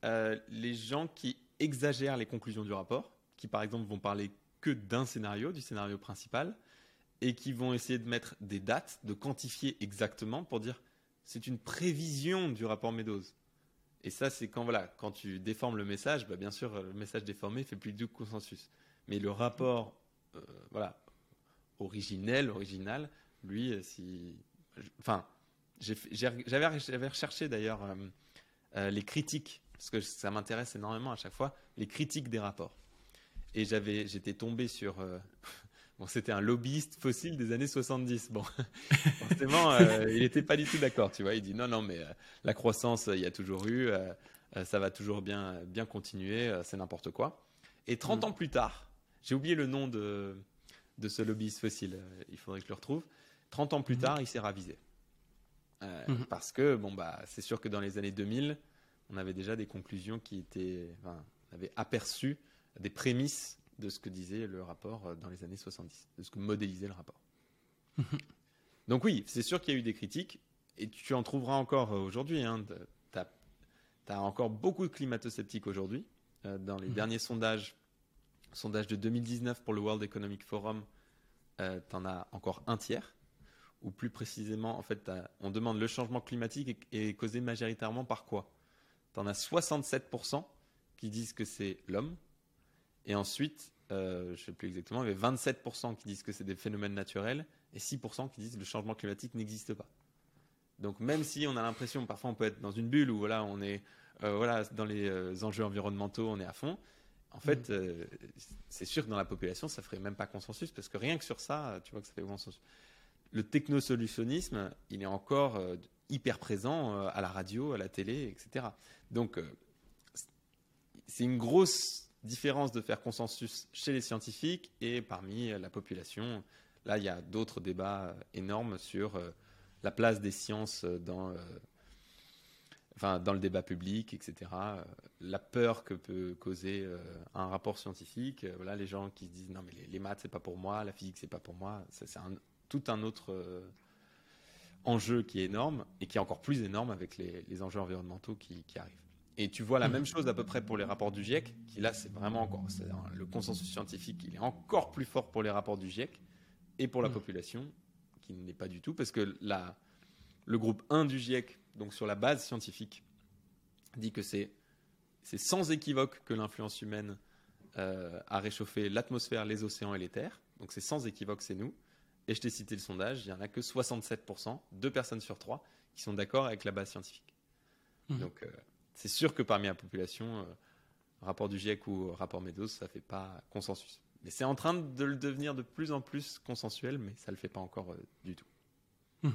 euh, les gens qui exagèrent les conclusions du rapport, qui par exemple vont parler que d'un scénario, du scénario principal, et qui vont essayer de mettre des dates, de quantifier exactement pour dire c'est une prévision du rapport Meadows. Et ça, c'est quand voilà, quand tu déformes le message, bah, bien sûr, le message déformé fait plus du consensus. Mais le rapport, euh, voilà, originel, original, lui, euh, si, enfin, j'avais recherché d'ailleurs les critiques parce que ça m'intéresse énormément à chaque fois, les critiques des rapports. Et j'avais, j'étais tombé sur. Euh, *laughs* bon, c'était un lobbyiste fossile des années 70. Bon, *laughs* forcément, euh, il n'était pas du tout d'accord, tu vois. Il dit non, non, mais euh, la croissance, il y a toujours eu, ça va toujours bien, bien continuer, c'est n'importe quoi. Et 30 mm. ans plus tard, j'ai oublié le nom de, de ce lobbyiste fossile, il faudrait que je le retrouve. 30 ans plus tard, il s'est ravisé. Mm-hmm. Parce que, bon, bah, c'est sûr que dans les années 2000, on avait déjà des conclusions qui étaient, enfin, on avait aperçu des prémices de ce que disait le rapport euh, dans les années 70, de ce que modélisait le rapport. Donc oui, c'est sûr qu'il y a eu des critiques, et tu en trouveras encore euh, aujourd'hui. Hein, tu as, encore beaucoup de climato-sceptiques aujourd'hui. Euh, dans les mhm. derniers sondages, sondage de 2019 pour le World Economic Forum, euh, tu en as encore un tiers. Ou plus précisément, en fait, on demande le changement climatique est causé majoritairement par quoi? Tu en as 67% qui disent que c'est l'homme. Et ensuite, euh, je ne sais plus exactement, il y avait 27% qui disent que c'est des phénomènes naturels et 6% qui disent que le changement climatique n'existe pas. Donc même si on a l'impression, parfois on peut être dans une bulle où voilà, on est euh, voilà, dans les euh, enjeux environnementaux, on est à fond. En fait, mm. c'est sûr que dans la population, ça ferait même pas consensus parce que rien que sur ça, tu vois que ça fait consensus. Le technosolutionnisme, il est encore hyper présent à la radio, à la télé, etc. Donc, euh, c'est une grosse différence de faire consensus chez les scientifiques et parmi la population. Là, il y a d'autres débats énormes sur euh, la place des sciences dans, euh, enfin, dans le débat public, etc. La peur que peut causer un rapport scientifique. Voilà, les gens qui se disent non, mais les, les maths, c'est pas pour moi, la physique, c'est pas pour moi. C'est tout un autre enjeu qui est énorme et qui est encore plus énorme avec les, enjeux environnementaux qui, arrivent. Et tu vois la même chose à peu près pour les rapports du GIEC, qui là c'est vraiment encore le consensus scientifique, il est encore plus fort pour les rapports du GIEC et pour la mm. population, qui n'est pas du tout, parce que la, le groupe 1 du GIEC, donc sur la base scientifique, dit que c'est sans équivoque que l'influence humaine euh, a réchauffé l'atmosphère, les océans et les terres. Donc c'est sans équivoque, c'est nous. Et je t'ai cité le sondage, il n'y en a que 67%, deux personnes sur trois, qui sont d'accord avec la base scientifique. Mmh. Donc, euh, c'est sûr que parmi la population, euh, rapport du GIEC ou rapport Meadows, ça ne fait pas consensus. Mais c'est en train de le devenir de plus en plus consensuel, mais ça ne le fait pas encore euh, du tout. Mmh.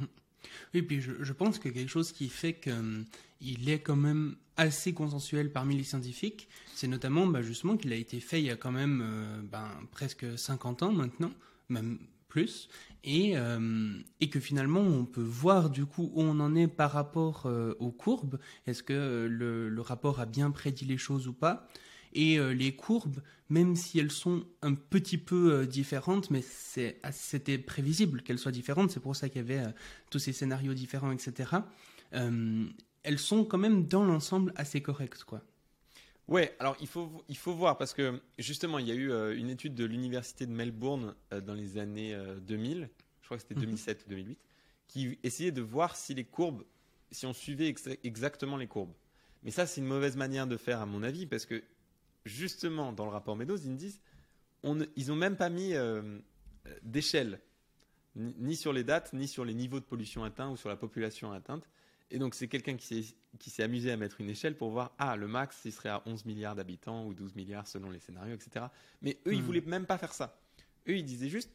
Oui, puis je, je pense que quelque chose qui fait qu'il est quand même assez consensuel parmi les scientifiques, c'est notamment bah, justement qu'il a été fait il y a quand même ben, presque 50 ans maintenant, même euh, et que finalement on peut voir du coup où on en est par rapport euh, aux courbes, est-ce que le, le, rapport a bien prédit les choses ou pas, et les courbes, même si elles sont un petit peu différentes, mais c'était prévisible qu'elles soient différentes, c'est pour ça qu'il y avait tous ces scénarios différents, etc elles sont quand même dans l'ensemble assez correctes, quoi. Ouais, alors il faut, il faut voir parce que justement, il y a eu euh, une étude de l'université de Melbourne euh, dans les années 2000, euh, je crois que c'était 2007 mhm. ou 2008, qui essayait de voir si les courbes, si on suivait exactement les courbes. Mais ça, c'est une mauvaise manière de faire, à mon avis, parce que justement, dans le rapport Meadows, ils disent, on, ils n'ont même pas mis d'échelle, ni sur les dates, ni sur les niveaux de pollution atteints ou sur la population atteinte. Et donc, c'est quelqu'un qui s'est amusé à mettre une échelle pour voir, ah, le max, il serait à 11 milliards d'habitants ou 12 milliards selon les scénarios, etc. Mais eux, ils hmm. voulaient même pas faire ça. Eux, ils disaient juste,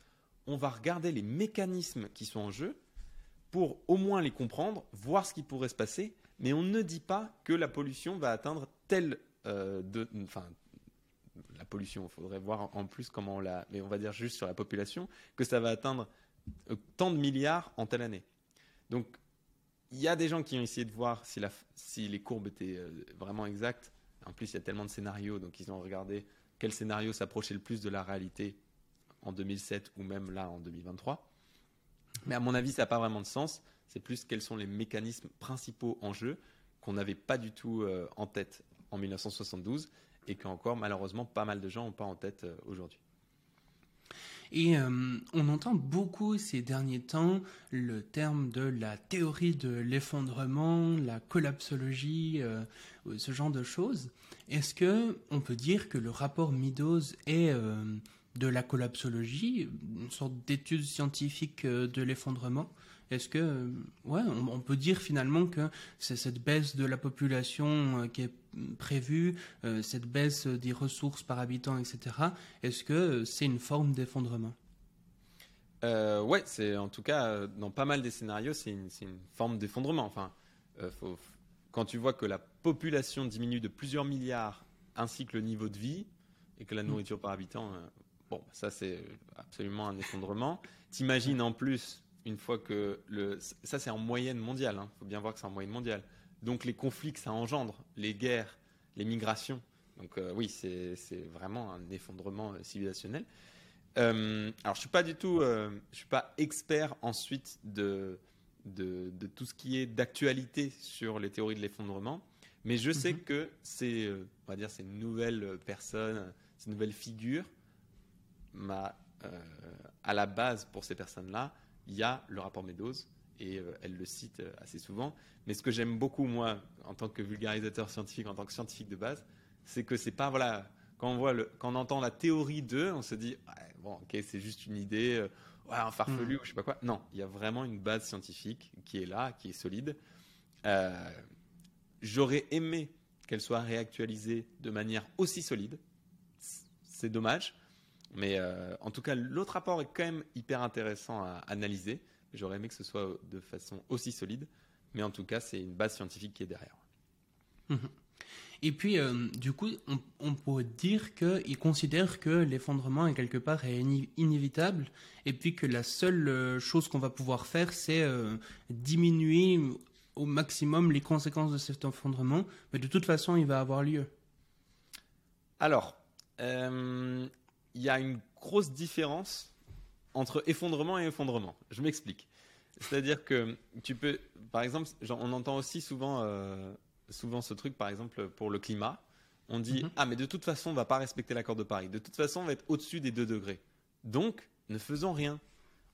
on va regarder les mécanismes qui sont en jeu pour au moins les comprendre, voir ce qui pourrait se passer, mais on ne dit pas que la pollution va atteindre telle. Euh, de, enfin, la pollution, il faudrait voir en plus comment on la. Mais on va dire juste sur la population, que ça va atteindre euh, tant de milliards en telle année. Donc, il y a des gens qui ont essayé de voir si, les courbes étaient euh, vraiment exactes. En plus, il y a tellement de scénarios, donc ils ont regardé quel scénario s'approchait le plus de la réalité en 2007 ou même là en 2023. Mais à mon avis, ça n'a pas vraiment de sens. C'est plus quels sont les mécanismes principaux en jeu qu'on n'avait pas du tout euh, en tête en 1972 et qu'encore malheureusement pas mal de gens n'ont pas en tête euh, aujourd'hui. Et euh, on entend beaucoup ces derniers temps le terme de la théorie de l'effondrement, la collapsologie, euh, ce genre de choses. Est-ce que on peut dire que le rapport Meadows est euh, de la collapsologie, une sorte d'étude scientifique de l'effondrement? Est-ce que, euh, ouais, on, peut dire finalement que c'est cette baisse de la population euh, qui est prévue, euh, cette baisse des ressources par habitant, etc. Est-ce que c'est une forme d'effondrement? Euh, Ouais, c'est en tout cas dans pas mal des scénarios, c'est une, forme d'effondrement. Enfin, quand tu vois que la population diminue de plusieurs milliards ainsi que le niveau de vie et que la nourriture par habitant, bon, ça c'est absolument un effondrement. T'imagines en plus une fois que le. Ça, c'est en moyenne mondiale. Il hein. faut bien voir que c'est en moyenne mondiale. Donc, les conflits que ça engendre, les guerres, les migrations. Donc, euh, oui, c'est vraiment un effondrement euh, civilisationnel. Euh, alors, je suis pas du tout. je suis pas expert ensuite de, de, tout ce qui est d'actualité sur les théories de l'effondrement. Mais je sais mhm. que c'est, on va dire, ces nouvelles personnes, ces nouvelles figures, ma, à la base pour ces personnes-là, il y a le rapport Meadows et euh, elle le cite euh, assez souvent. Mais ce que j'aime beaucoup, moi, en tant que vulgarisateur scientifique, en tant que scientifique de base, c'est que c'est pas, voilà, quand on, voit le, quand on entend la théorie 2, on se dit, bon, ok, c'est juste une idée, euh, ouais, un farfelu hmm. ou je sais pas quoi. Non, il y a vraiment une base scientifique qui est là, qui est solide. J'aurais aimé qu'elle soit réactualisée de manière aussi solide. C'est dommage. Mais euh, en tout cas, l'autre rapport est quand même hyper intéressant à analyser. J'aurais aimé que ce soit de façon aussi solide. Mais en tout cas, c'est une base scientifique qui est derrière. Mhm. Et puis, euh, du coup, on, pourrait dire qu'il considère que l'effondrement est quelque part inévitable, et puis que la seule euh, chose qu'on va pouvoir faire, c'est diminuer au maximum les conséquences de cet effondrement, mais de toute façon, il va avoir lieu. Alors, il y a une grosse différence entre effondrement et effondrement. Je m'explique. C'est-à-dire que tu peux, par exemple, on entend aussi souvent, euh, souvent ce truc, par exemple, pour le climat. On dit mhm. Ah, mais de toute façon, on ne va pas respecter l'accord de Paris. De toute façon, on va être au-dessus des 2 degrés. Donc, ne faisons rien.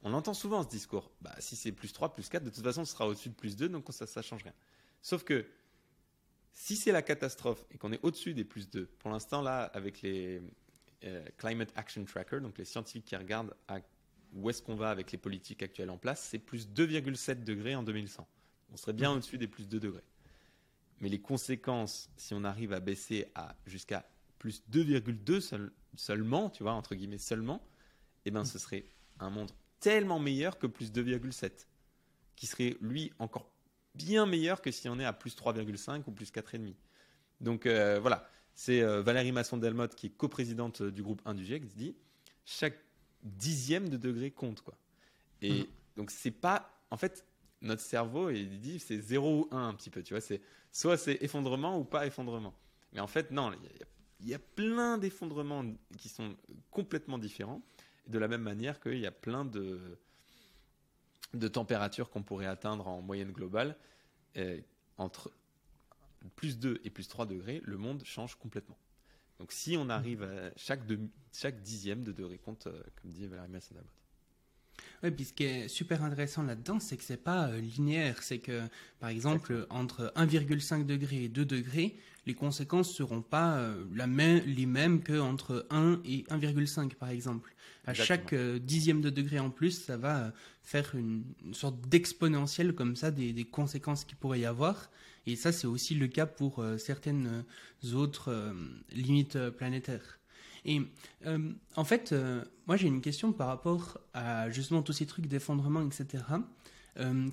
On entend souvent ce discours. Bah, si c'est plus 3, plus 4, de toute façon, ce sera au-dessus de plus 2, donc ça ne change rien. Sauf que si c'est la catastrophe et qu'on est au-dessus des plus 2, pour l'instant, là, avec les, euh, Climate Action Tracker, donc les scientifiques qui regardent à où est-ce qu'on va avec les politiques actuelles en place, c'est plus 2,7 degrés en 2100. On serait bien mmh. au-dessus des plus 2 degrés. Mais les conséquences, si on arrive à baisser à jusqu'à plus 2,2 seulement, tu vois, entre guillemets seulement, eh ben, ce serait un monde tellement meilleur que plus 2,7. qui serait lui encore bien meilleur que si on est à plus 3,5 ou plus 4,5. Donc euh, voilà, c'est euh, Valérie Masson-Delmotte qui est coprésidente euh, du groupe 1 du GIEC qui dit chaque dixième de degré compte quoi. Et Mhm. donc c'est pas en fait notre cerveau il dit c'est 0 ou 1 un petit peu, tu vois, c'est soit c'est effondrement ou pas effondrement. Mais en fait non, il y a- il y, a plein d'effondrements qui sont complètement différents de la même manière qu'il y a plein de de températures qu'on pourrait atteindre en moyenne globale euh, entre plus 2 et plus 3 degrés, le monde change complètement. Donc si on arrive à chaque, demi- chaque dixième de degré compte, euh, comme dit Valérie Masson-Delmotte. Ouais, puis ce qui est super intéressant là-dedans, c'est que c'est pas euh, linéaire. C'est que, par exemple, entre 1,5 degré et 2 degrés, les conséquences seront pas euh, la même, les mêmes que entre 1 et 1,5, par exemple. À Exactement. chaque euh, dixième de degré en plus, ça va faire une, une sorte d'exponentielle comme ça des, des conséquences qu'il pourrait y avoir. Et ça, c'est aussi le cas pour euh, certaines euh, autres euh, limites planétaires. Et en fait, moi j'ai une question par rapport à justement tous ces trucs d'effondrement, etc.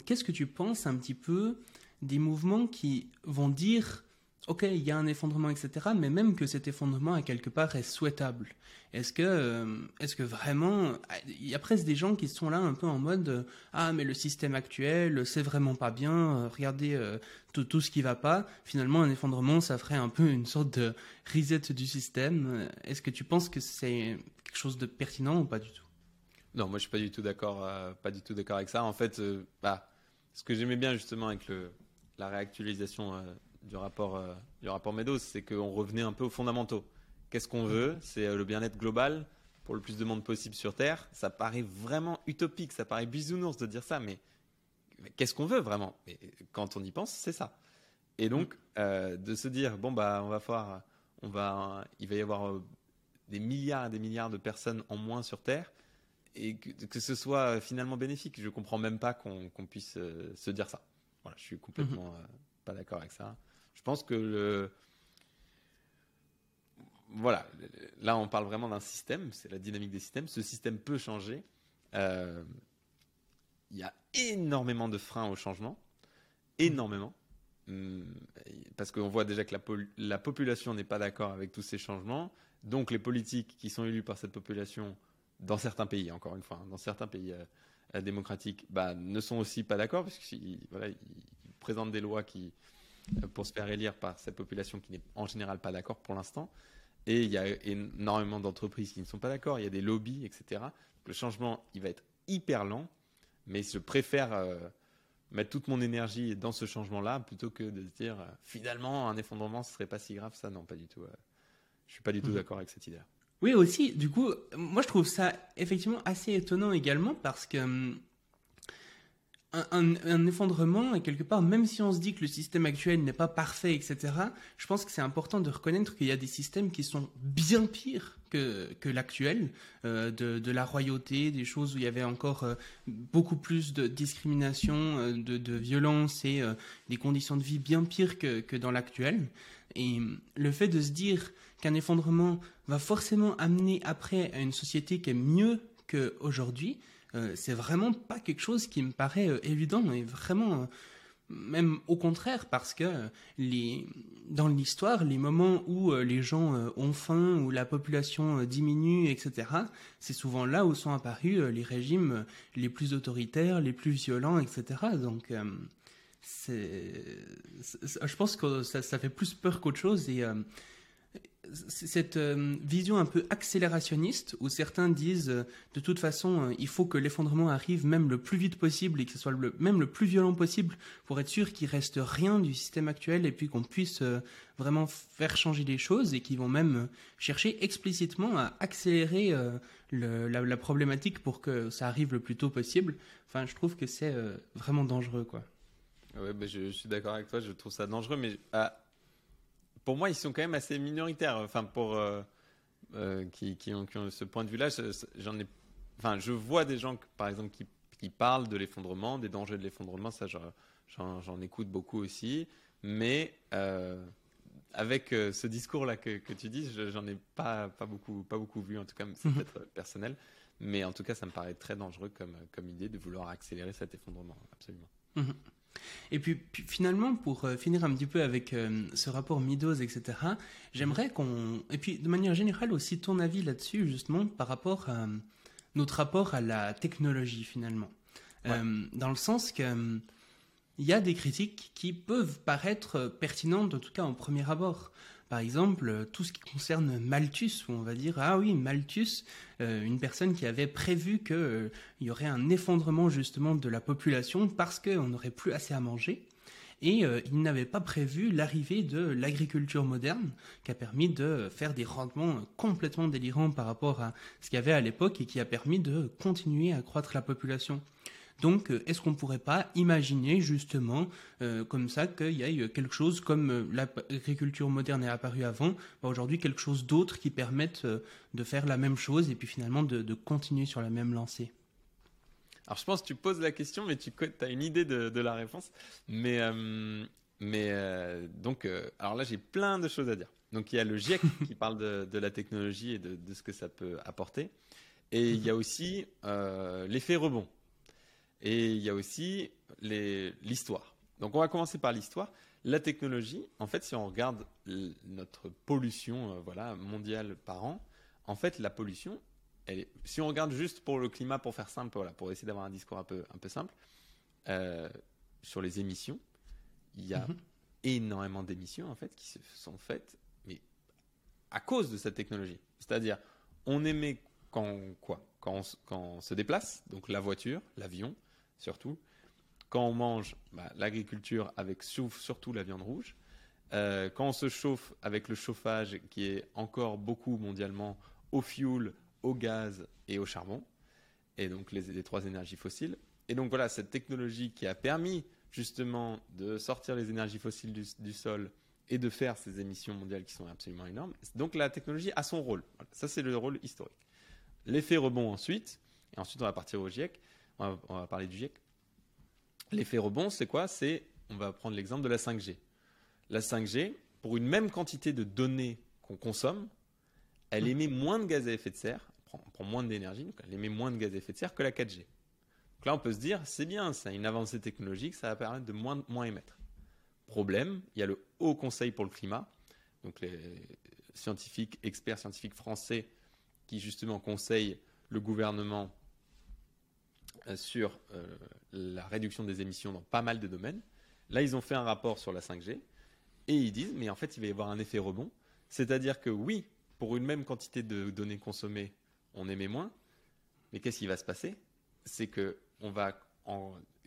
Qu'est-ce que tu penses un petit peu des mouvements qui vont dire, ok, il y a un effondrement, etc., mais même que cet effondrement à quelque part est souhaitable Est-ce que, euh, est-ce que vraiment, il y a presque des gens qui sont là un peu en mode, euh, ah mais le système actuel, c'est vraiment pas bien, euh, regardez euh, tout, ce qui va pas. Finalement, un effondrement, ça ferait un peu une sorte de reset du système. Euh, Est-ce que tu penses que c'est quelque chose de pertinent ou pas du tout? Non, moi je suis pas du tout d'accord, euh, avec ça. En fait, euh, bah, ce que j'aimais bien justement avec la réactualisation euh, du rapport, euh, du rapport Meadows, c'est qu'on revenait un peu aux fondamentaux. Qu'est-ce qu'on veut? C'est euh, le bien-être global pour le plus de monde possible sur Terre. Ça paraît vraiment utopique, ça paraît bisounours de dire ça, mais, mais qu'est-ce qu'on veut vraiment? Et Quand on y pense, c'est ça. Et donc, euh, de se dire, bon, bah, on va on va, il va y avoir euh, des milliards et des milliards de personnes en moins sur Terre, et que, que ce soit finalement bénéfique. Je comprends même pas qu'on puisse euh, se dire ça. Voilà, je suis complètement euh, pas d'accord avec ça. Je pense que le. Voilà, là on parle vraiment d'un système, c'est la dynamique des systèmes. Ce système peut changer. Euh, Il y a énormément de freins au changement, énormément. Hum, Parce qu'on voit déjà que la, population n'est pas d'accord avec tous ces changements. Donc les politiques qui sont élus par cette population, dans certains pays, encore une fois, hein, dans certains pays euh, démocratiques, bah, ne sont aussi pas d'accord parce qu'ils voilà, ils présentent des lois qui, pour se faire élire par cette population qui n'est en général pas d'accord pour l'instant. Et il y a énormément d'entreprises qui ne sont pas d'accord, il y a des lobbies, etc. Donc, le changement, il va être hyper lent, mais je préfère euh, mettre toute mon énergie dans ce changement-là plutôt que de se dire euh, finalement un effondrement, ce serait pas si grave. Ça, non, pas du tout. euh, je suis pas du tout Mhm. d'accord avec cette idée. Oui, aussi, du coup, moi je trouve ça effectivement assez étonnant également parce que hum, un, effondrement, et quelque part, même si on se dit que le système actuel n'est pas parfait, etc., je pense que c'est important de reconnaître qu'il y a des systèmes qui sont bien pires que, que l'actuel, euh, de, la royauté, des choses où il y avait encore euh, beaucoup plus de discrimination, euh, de, violence et des conditions de vie bien pires que, que dans l'actuel. Et hum, le fait de se dire qu'un effondrement va forcément amener après à une société qui est mieux qu'aujourd'hui, euh, c'est vraiment pas quelque chose qui me paraît euh, évident et vraiment euh, même au contraire parce que les dans l'histoire les moments où les gens ont faim où la population diminue etc c'est souvent là où sont apparus les régimes les plus autoritaires les plus violents etc donc c'est je pense que ça, fait plus peur qu'autre chose cette euh, vision un peu accélérationniste où certains disent euh, de toute façon euh, il faut que l'effondrement arrive même le plus vite possible et que ce soit le, même le plus violent possible pour être sûr qu'il reste rien du système actuel et puis qu'on puisse vraiment faire changer les choses et qui vont même chercher explicitement à accélérer la, problématique pour que ça arrive le plus tôt possible. Enfin, je trouve que c'est vraiment dangereux, quoi. Ouais, bah, je, je suis d'accord avec toi, je trouve ça dangereux, mais ah, pour moi, ils sont quand même assez minoritaires. Enfin, pour euh, euh, qui, qui ont, qui ont ce point de vue-là, je- j'en ai. Enfin, je vois des gens, par exemple, qui, qui parlent de l'effondrement, des dangers de l'effondrement. Ça, j'en- écoute beaucoup aussi, mais euh, avec euh, ce discours-là que, que tu dis, je- j'en ai pas, pas beaucoup, pas beaucoup vu. En tout cas, c'est Mhm. peut-être personnel. Mais en tout cas, ça me paraît très dangereux comme, comme idée de vouloir accélérer cet effondrement, absolument. Mhm. Et puis, finalement, pour euh, finir un petit peu avec euh, ce rapport Midos, etc., j'aimerais qu'on... Et puis de manière générale aussi ton avis là-dessus, justement, par rapport à notre rapport à la technologie, finalement. dans le sens que il y a des critiques qui peuvent paraître pertinentes, en tout cas en premier abord. Par exemple, tout ce qui concerne Malthus, où on va dire ah oui Malthus, euh, une personne qui avait prévu qu'il euh, y aurait un effondrement justement de la population parce qu'on n'aurait plus assez à manger. Et euh, il n'avait pas prévu l'arrivée de l'agriculture moderne, qui a permis de faire des rendements complètement délirants par rapport à ce qu'il y avait à l'époque et qui a permis de continuer à croître la population. Donc, euh, est-ce qu'on ne pourrait pas imaginer justement euh, comme ça qu'il y ait quelque chose comme euh, l'agriculture moderne est apparue avant, bah, aujourd'hui quelque chose d'autre qui permette de faire la même chose et puis finalement de, continuer sur la même lancée? Alors je pense que tu poses la question, mais tu as une idée de, la réponse. Mais, mais donc, alors là j'ai plein de choses à dire. Donc il y a le GIEC *laughs* qui parle de, la technologie et de, ce que ça peut apporter. Et il y a *laughs* aussi l'effet rebond. Et il y a aussi l'histoire. Donc on va commencer par l'histoire. La technologie, en fait, si on regarde notre pollution euh, voilà, mondiale par an, en fait, la pollution, elle si on regarde juste pour le climat, pour faire simple, voilà, pour essayer d'avoir un discours un peu, un peu simple, euh, sur les émissions, il y a mhm. énormément d'émissions en fait qui se sont faites, mais à cause de cette technologie. C'est-à-dire, on émet quand quoi quand quand on se déplace, donc la voiture, l'avion, surtout. Quand on mange, bah, l'agriculture avec surtout la viande rouge. Euh, quand on se chauffe avec le chauffage qui est encore beaucoup mondialement au fioul, au gaz et au charbon, et donc les, trois énergies fossiles. Et donc voilà, cette technologie qui a permis justement de sortir les énergies fossiles du, sol et de faire ces émissions mondiales qui sont absolument énormes. Donc la technologie a son rôle. ça, c'est le rôle historique. L'effet rebond ensuite, et ensuite on va partir au GIEC, on va, parler du GIEC. L'effet rebond, c'est quoi? C'est, on va prendre l'exemple de la 5G. La 5G, pour une même quantité de données qu'on consomme, elle émet moins de gaz à effet de serre, prend, prend moins d'énergie, donc elle émet moins de gaz à effet de serre que la 4G. Donc là, on peut se dire, c'est bien, c'est une avancée technologique, ça va permettre de moins, moins émettre. Problème, il y a le Haut Conseil pour le climat, donc les scientifiques, experts scientifiques français qui justement conseillent le gouvernement sur euh, la réduction des émissions dans pas mal de domaines. Là, ils ont fait un rapport sur la 5G et ils disent, mais en fait, il va y avoir un effet rebond. C'est-à-dire que oui, pour une même quantité de données consommées, on émet moins. Mais qu'est-ce qui va se passer? C'est que on va,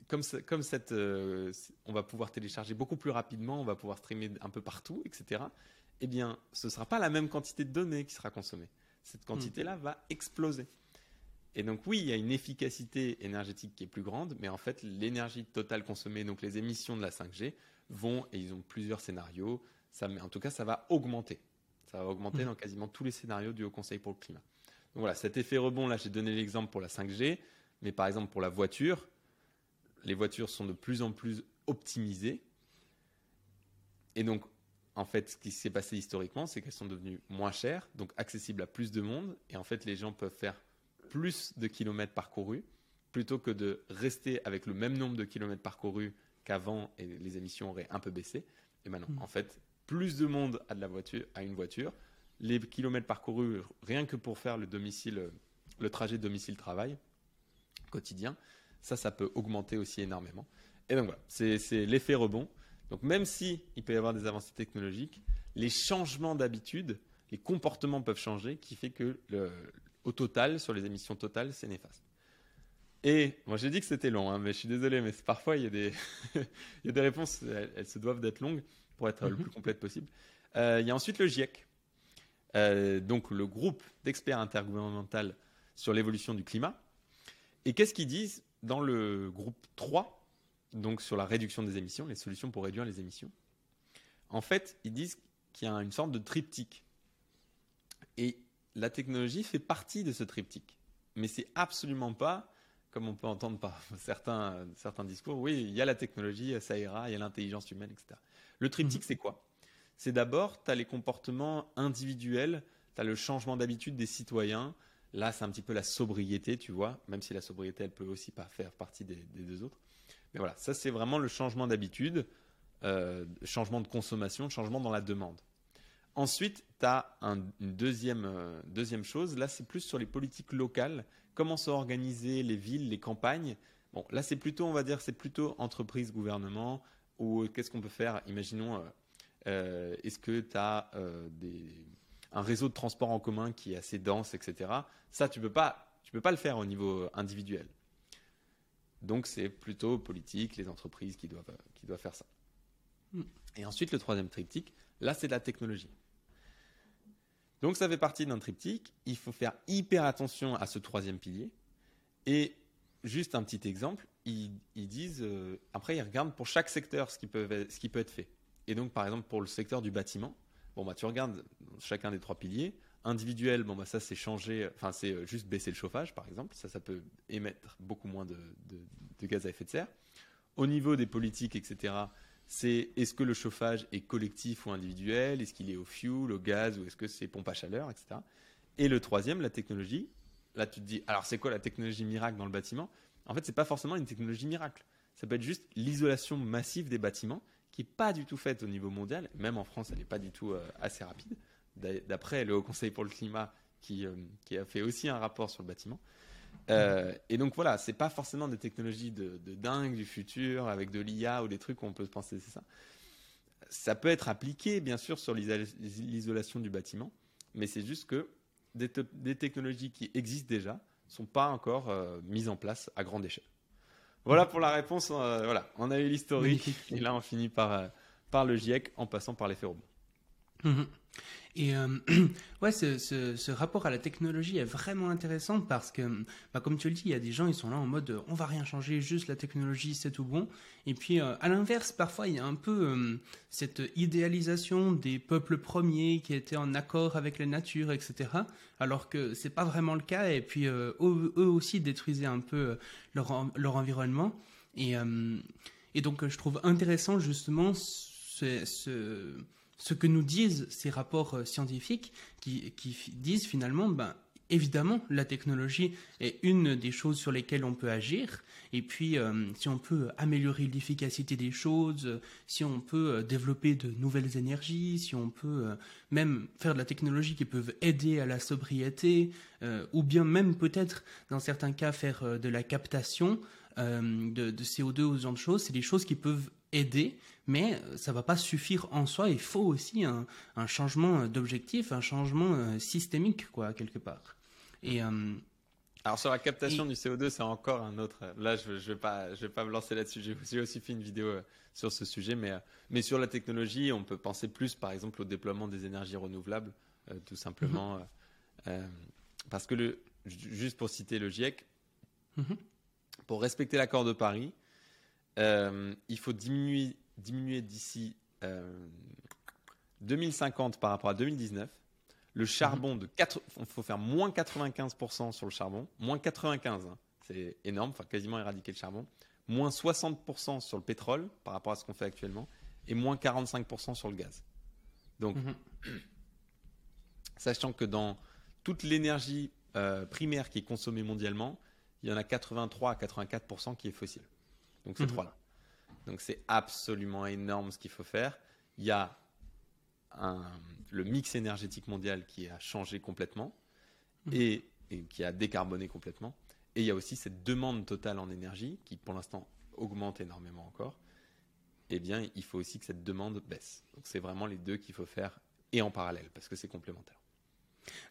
comme, comme cette, euh, on va pouvoir télécharger beaucoup plus rapidement, on va pouvoir streamer un peu partout, etc. Eh bien, ce ne sera pas la même quantité de données qui sera consommée. Cette quantité-là va exploser. Et donc oui, il y a une efficacité énergétique qui est plus grande, mais en fait l'énergie totale consommée, donc les émissions de la 5G, vont, et ils ont plusieurs scénarios, ça, en tout cas ça va augmenter. Ça va augmenter mmh. dans quasiment tous les scénarios du Haut Conseil pour le climat. Donc voilà, cet effet rebond, là j'ai donné l'exemple pour la 5G, mais par exemple pour la voiture, les voitures sont de plus en plus optimisées. Et donc en fait, ce qui s'est passé historiquement, c'est qu'elles sont devenues moins chères, donc accessibles à plus de monde, et en fait les gens peuvent faire plus de kilomètres parcourus plutôt que de rester avec le même nombre de kilomètres parcourus qu'avant et les émissions auraient un peu baissé. Et maintenant, hmm. en fait, plus de monde a de la voiture, a une voiture. Les kilomètres parcourus, rien que pour faire le domicile, le trajet domicile-travail quotidien, ça, ça peut augmenter aussi énormément. Et donc voilà, c'est l'effet rebond. Donc même si il peut y avoir des avancées technologiques, les changements d'habitude, les comportements peuvent changer, qui fait que le, au total, sur les émissions totales, c'est néfaste. Et moi j'ai dit que c'était long, hein, mais je suis désolé, mais parfois il y a des, *laughs* il y a des réponses, elles, se doivent d'être longues pour être le mhm. plus complète possible. Euh, il y a ensuite le GIEC, euh, donc le groupe d'experts intergouvernemental sur l'évolution du climat. Et qu'est-ce qu'ils disent dans le groupe 3, donc sur la réduction des émissions, les solutions pour réduire les émissions? En fait, ils disent qu'il y a une sorte de triptyque. Et la technologie fait partie de ce triptyque. Mais c'est absolument pas, comme on peut entendre par *laughs* certains, certains discours, oui, il y a la technologie, ça ira, il y a l'intelligence humaine, etc. Le triptyque, mhm. c'est quoi? C'est d'abord, tu as les comportements individuels, tu as le changement d'habitude des citoyens, Là, c'est un petit peu la sobriété, tu vois, même si la sobriété, elle peut aussi pas faire partie des, deux autres. Mais voilà, ça, c'est vraiment le changement d'habitude, euh, changement de consommation, changement dans la demande. Ensuite, tu as une deuxième, euh, deuxième chose. Là, c'est plus sur les politiques locales. Comment sont organisées les villes, les campagnes? Bon, là, c'est plutôt, on va dire, c'est plutôt entreprise, gouvernement. Ou qu'est-ce qu'on peut faire? Imaginons, euh, est-ce que tu as des un réseau de transport en commun qui est assez dense, etc. Ça, tu peux pas, tu peux pas le faire au niveau individuel. Donc, c'est plutôt politique, les entreprises qui doivent, qui doivent faire ça. Hmm. Et ensuite, le troisième triptyque, là, c'est de la technologie. Donc, ça fait partie d'un triptyque. Il faut faire hyper attention à ce troisième pilier. Et juste un petit exemple, ils, disent, euh, après, ils regardent pour chaque secteur ce qui, peut, ce qui peut être fait. Et donc, par exemple, pour le secteur du bâtiment, Bon, bah, tu regardes chacun des trois piliers. Individuel, bon, bah, ça, c'est changer, enfin, c'est euh, juste baisser le chauffage, par exemple. Ça, ça peut émettre beaucoup moins de, gaz à effet de serre. Au niveau des politiques, etc., c'est est-ce que le chauffage est collectif ou individuel? Est-ce qu'il est au fuel, au gaz ou est-ce que c'est pompe à chaleur, etc. Et le troisième, la technologie. Là, tu te dis, alors c'est quoi la technologie miracle dans le bâtiment? En fait, c'est pas forcément une technologie miracle. Ça peut être juste l'isolation massive des bâtiments qui n'est pas du tout faite au niveau mondial. Même en France, elle n'est pas du tout euh, assez rapide. D'après le Haut Conseil pour le climat, euh, qui, a fait aussi un rapport sur le bâtiment. Euh, et donc voilà, c'est pas forcément des technologies de, dingue du futur avec de l'IA ou des trucs qu'on peut penser, c'est ça. Ça peut être appliqué, bien sûr, sur l'isolation du bâtiment, mais c'est juste que des, des, technologies qui existent déjà sont pas encore mises en place à grande échelle. Voilà pour la réponse. Euh, voilà, on a eu l'historique et là on finit par, euh, par le GIEC en passant par les rebond. Mhm. Et euh, *clears throat* ouais, ce, ce, rapport à la technologie est vraiment intéressant parce que, bah, comme tu le dis, il y a des gens, ils sont là en mode on va rien changer, juste la technologie, c'est tout bon. Et puis, à l'inverse, parfois, il y a un peu cette idéalisation des peuples premiers qui étaient en accord avec la nature, etc. Alors que c'est pas vraiment le cas. Et puis, eux, aussi détruisaient un peu leur, leur environnement. Et, et donc, je trouve intéressant justement ce ce que nous disent ces rapports euh, scientifiques qui, disent finalement, ben, évidemment, la technologie est une des choses sur lesquelles on peut agir. Et puis, euh, si on peut améliorer l'efficacité des choses, si on peut euh, développer de nouvelles énergies, si on peut même faire de la technologie qui peut aider à la sobriété, ou bien même peut-être, dans certains cas, faire de la captation de, de, CO2 ou ce genre de choses, c'est des choses qui peuvent aider, mais ça va pas suffire en soi. Il faut aussi un, changement d'objectif, un changement euh, systémique, quoi, quelque part. Et euh, alors sur la captation du CO2, c'est encore un autre. Là, je ne vais pas, je vais pas me lancer là-dessus. J'ai aussi fait une vidéo euh, sur ce sujet, mais mais sur la technologie, on peut penser plus, par exemple, au déploiement des énergies renouvelables, tout simplement, mm-hmm. parce que le, juste pour citer le GIEC, mm-hmm. pour respecter l'accord de Paris, euh, il faut diminuer, diminuer d'ici 2050 euh, par rapport à 2019. Le charbon de 4, il faut faire moins 95% sur le charbon, moins 95, hein. c'est énorme, enfin quasiment éradiquer le charbon, moins 60% sur le pétrole par rapport à ce qu'on fait actuellement, et moins 45% sur le gaz. Donc, mhm. *clears throat* sachant que dans toute l'énergie euh, primaire qui est consommée mondialement, il y en a 83 à 84% qui est fossile. Donc ces mhm. trois-là. Donc c'est absolument énorme ce qu'il faut faire. Il y a le mix énergétique mondial qui a changé complètement mhm. et, qui a décarboné complètement. Et il y a aussi cette demande totale en énergie qui pour l'instant augmente énormément encore. Eh bien, il faut aussi que cette demande baisse. Donc c'est vraiment les deux qu'il faut faire et en parallèle parce que c'est complémentaire.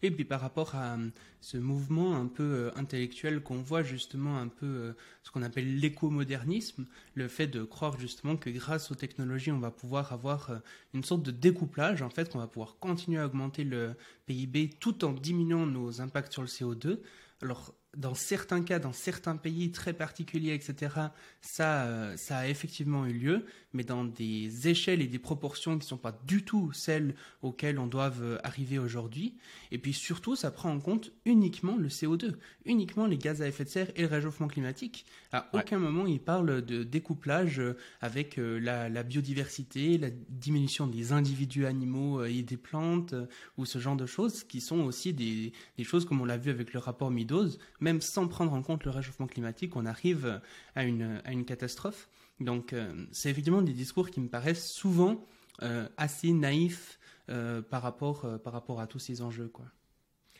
Et puis par rapport à euh, ce mouvement un peu euh, intellectuel qu'on voit justement un peu euh, ce qu'on appelle l'écomodernisme, le fait de croire justement que grâce aux technologies on va pouvoir avoir une sorte de découplage en fait, qu'on va pouvoir continuer à augmenter le PIB tout en diminuant nos impacts sur le CO2. Alors dans certains cas, dans certains pays très particuliers, etc., ça, euh, ça a effectivement eu lieu, mais dans des échelles et des proportions qui ne sont pas du tout celles auxquelles on doit euh, arriver aujourd'hui. Et puis surtout, ça prend en compte uniquement le CO2, uniquement les gaz à effet de serre et le réchauffement climatique. À aucun moment, il parle de découplage euh, avec la, la, biodiversité, la diminution des individus animaux et des plantes, ou ce genre de choses, qui sont aussi des, des choses, comme on l'a vu avec le rapport Meadows, même sans prendre en compte le réchauffement climatique, on arrive à une, à une catastrophe. Donc, euh, c'est évidemment des discours qui me paraissent souvent euh, assez naïfs euh, par, rapport, par rapport à tous ces enjeux. Quoi.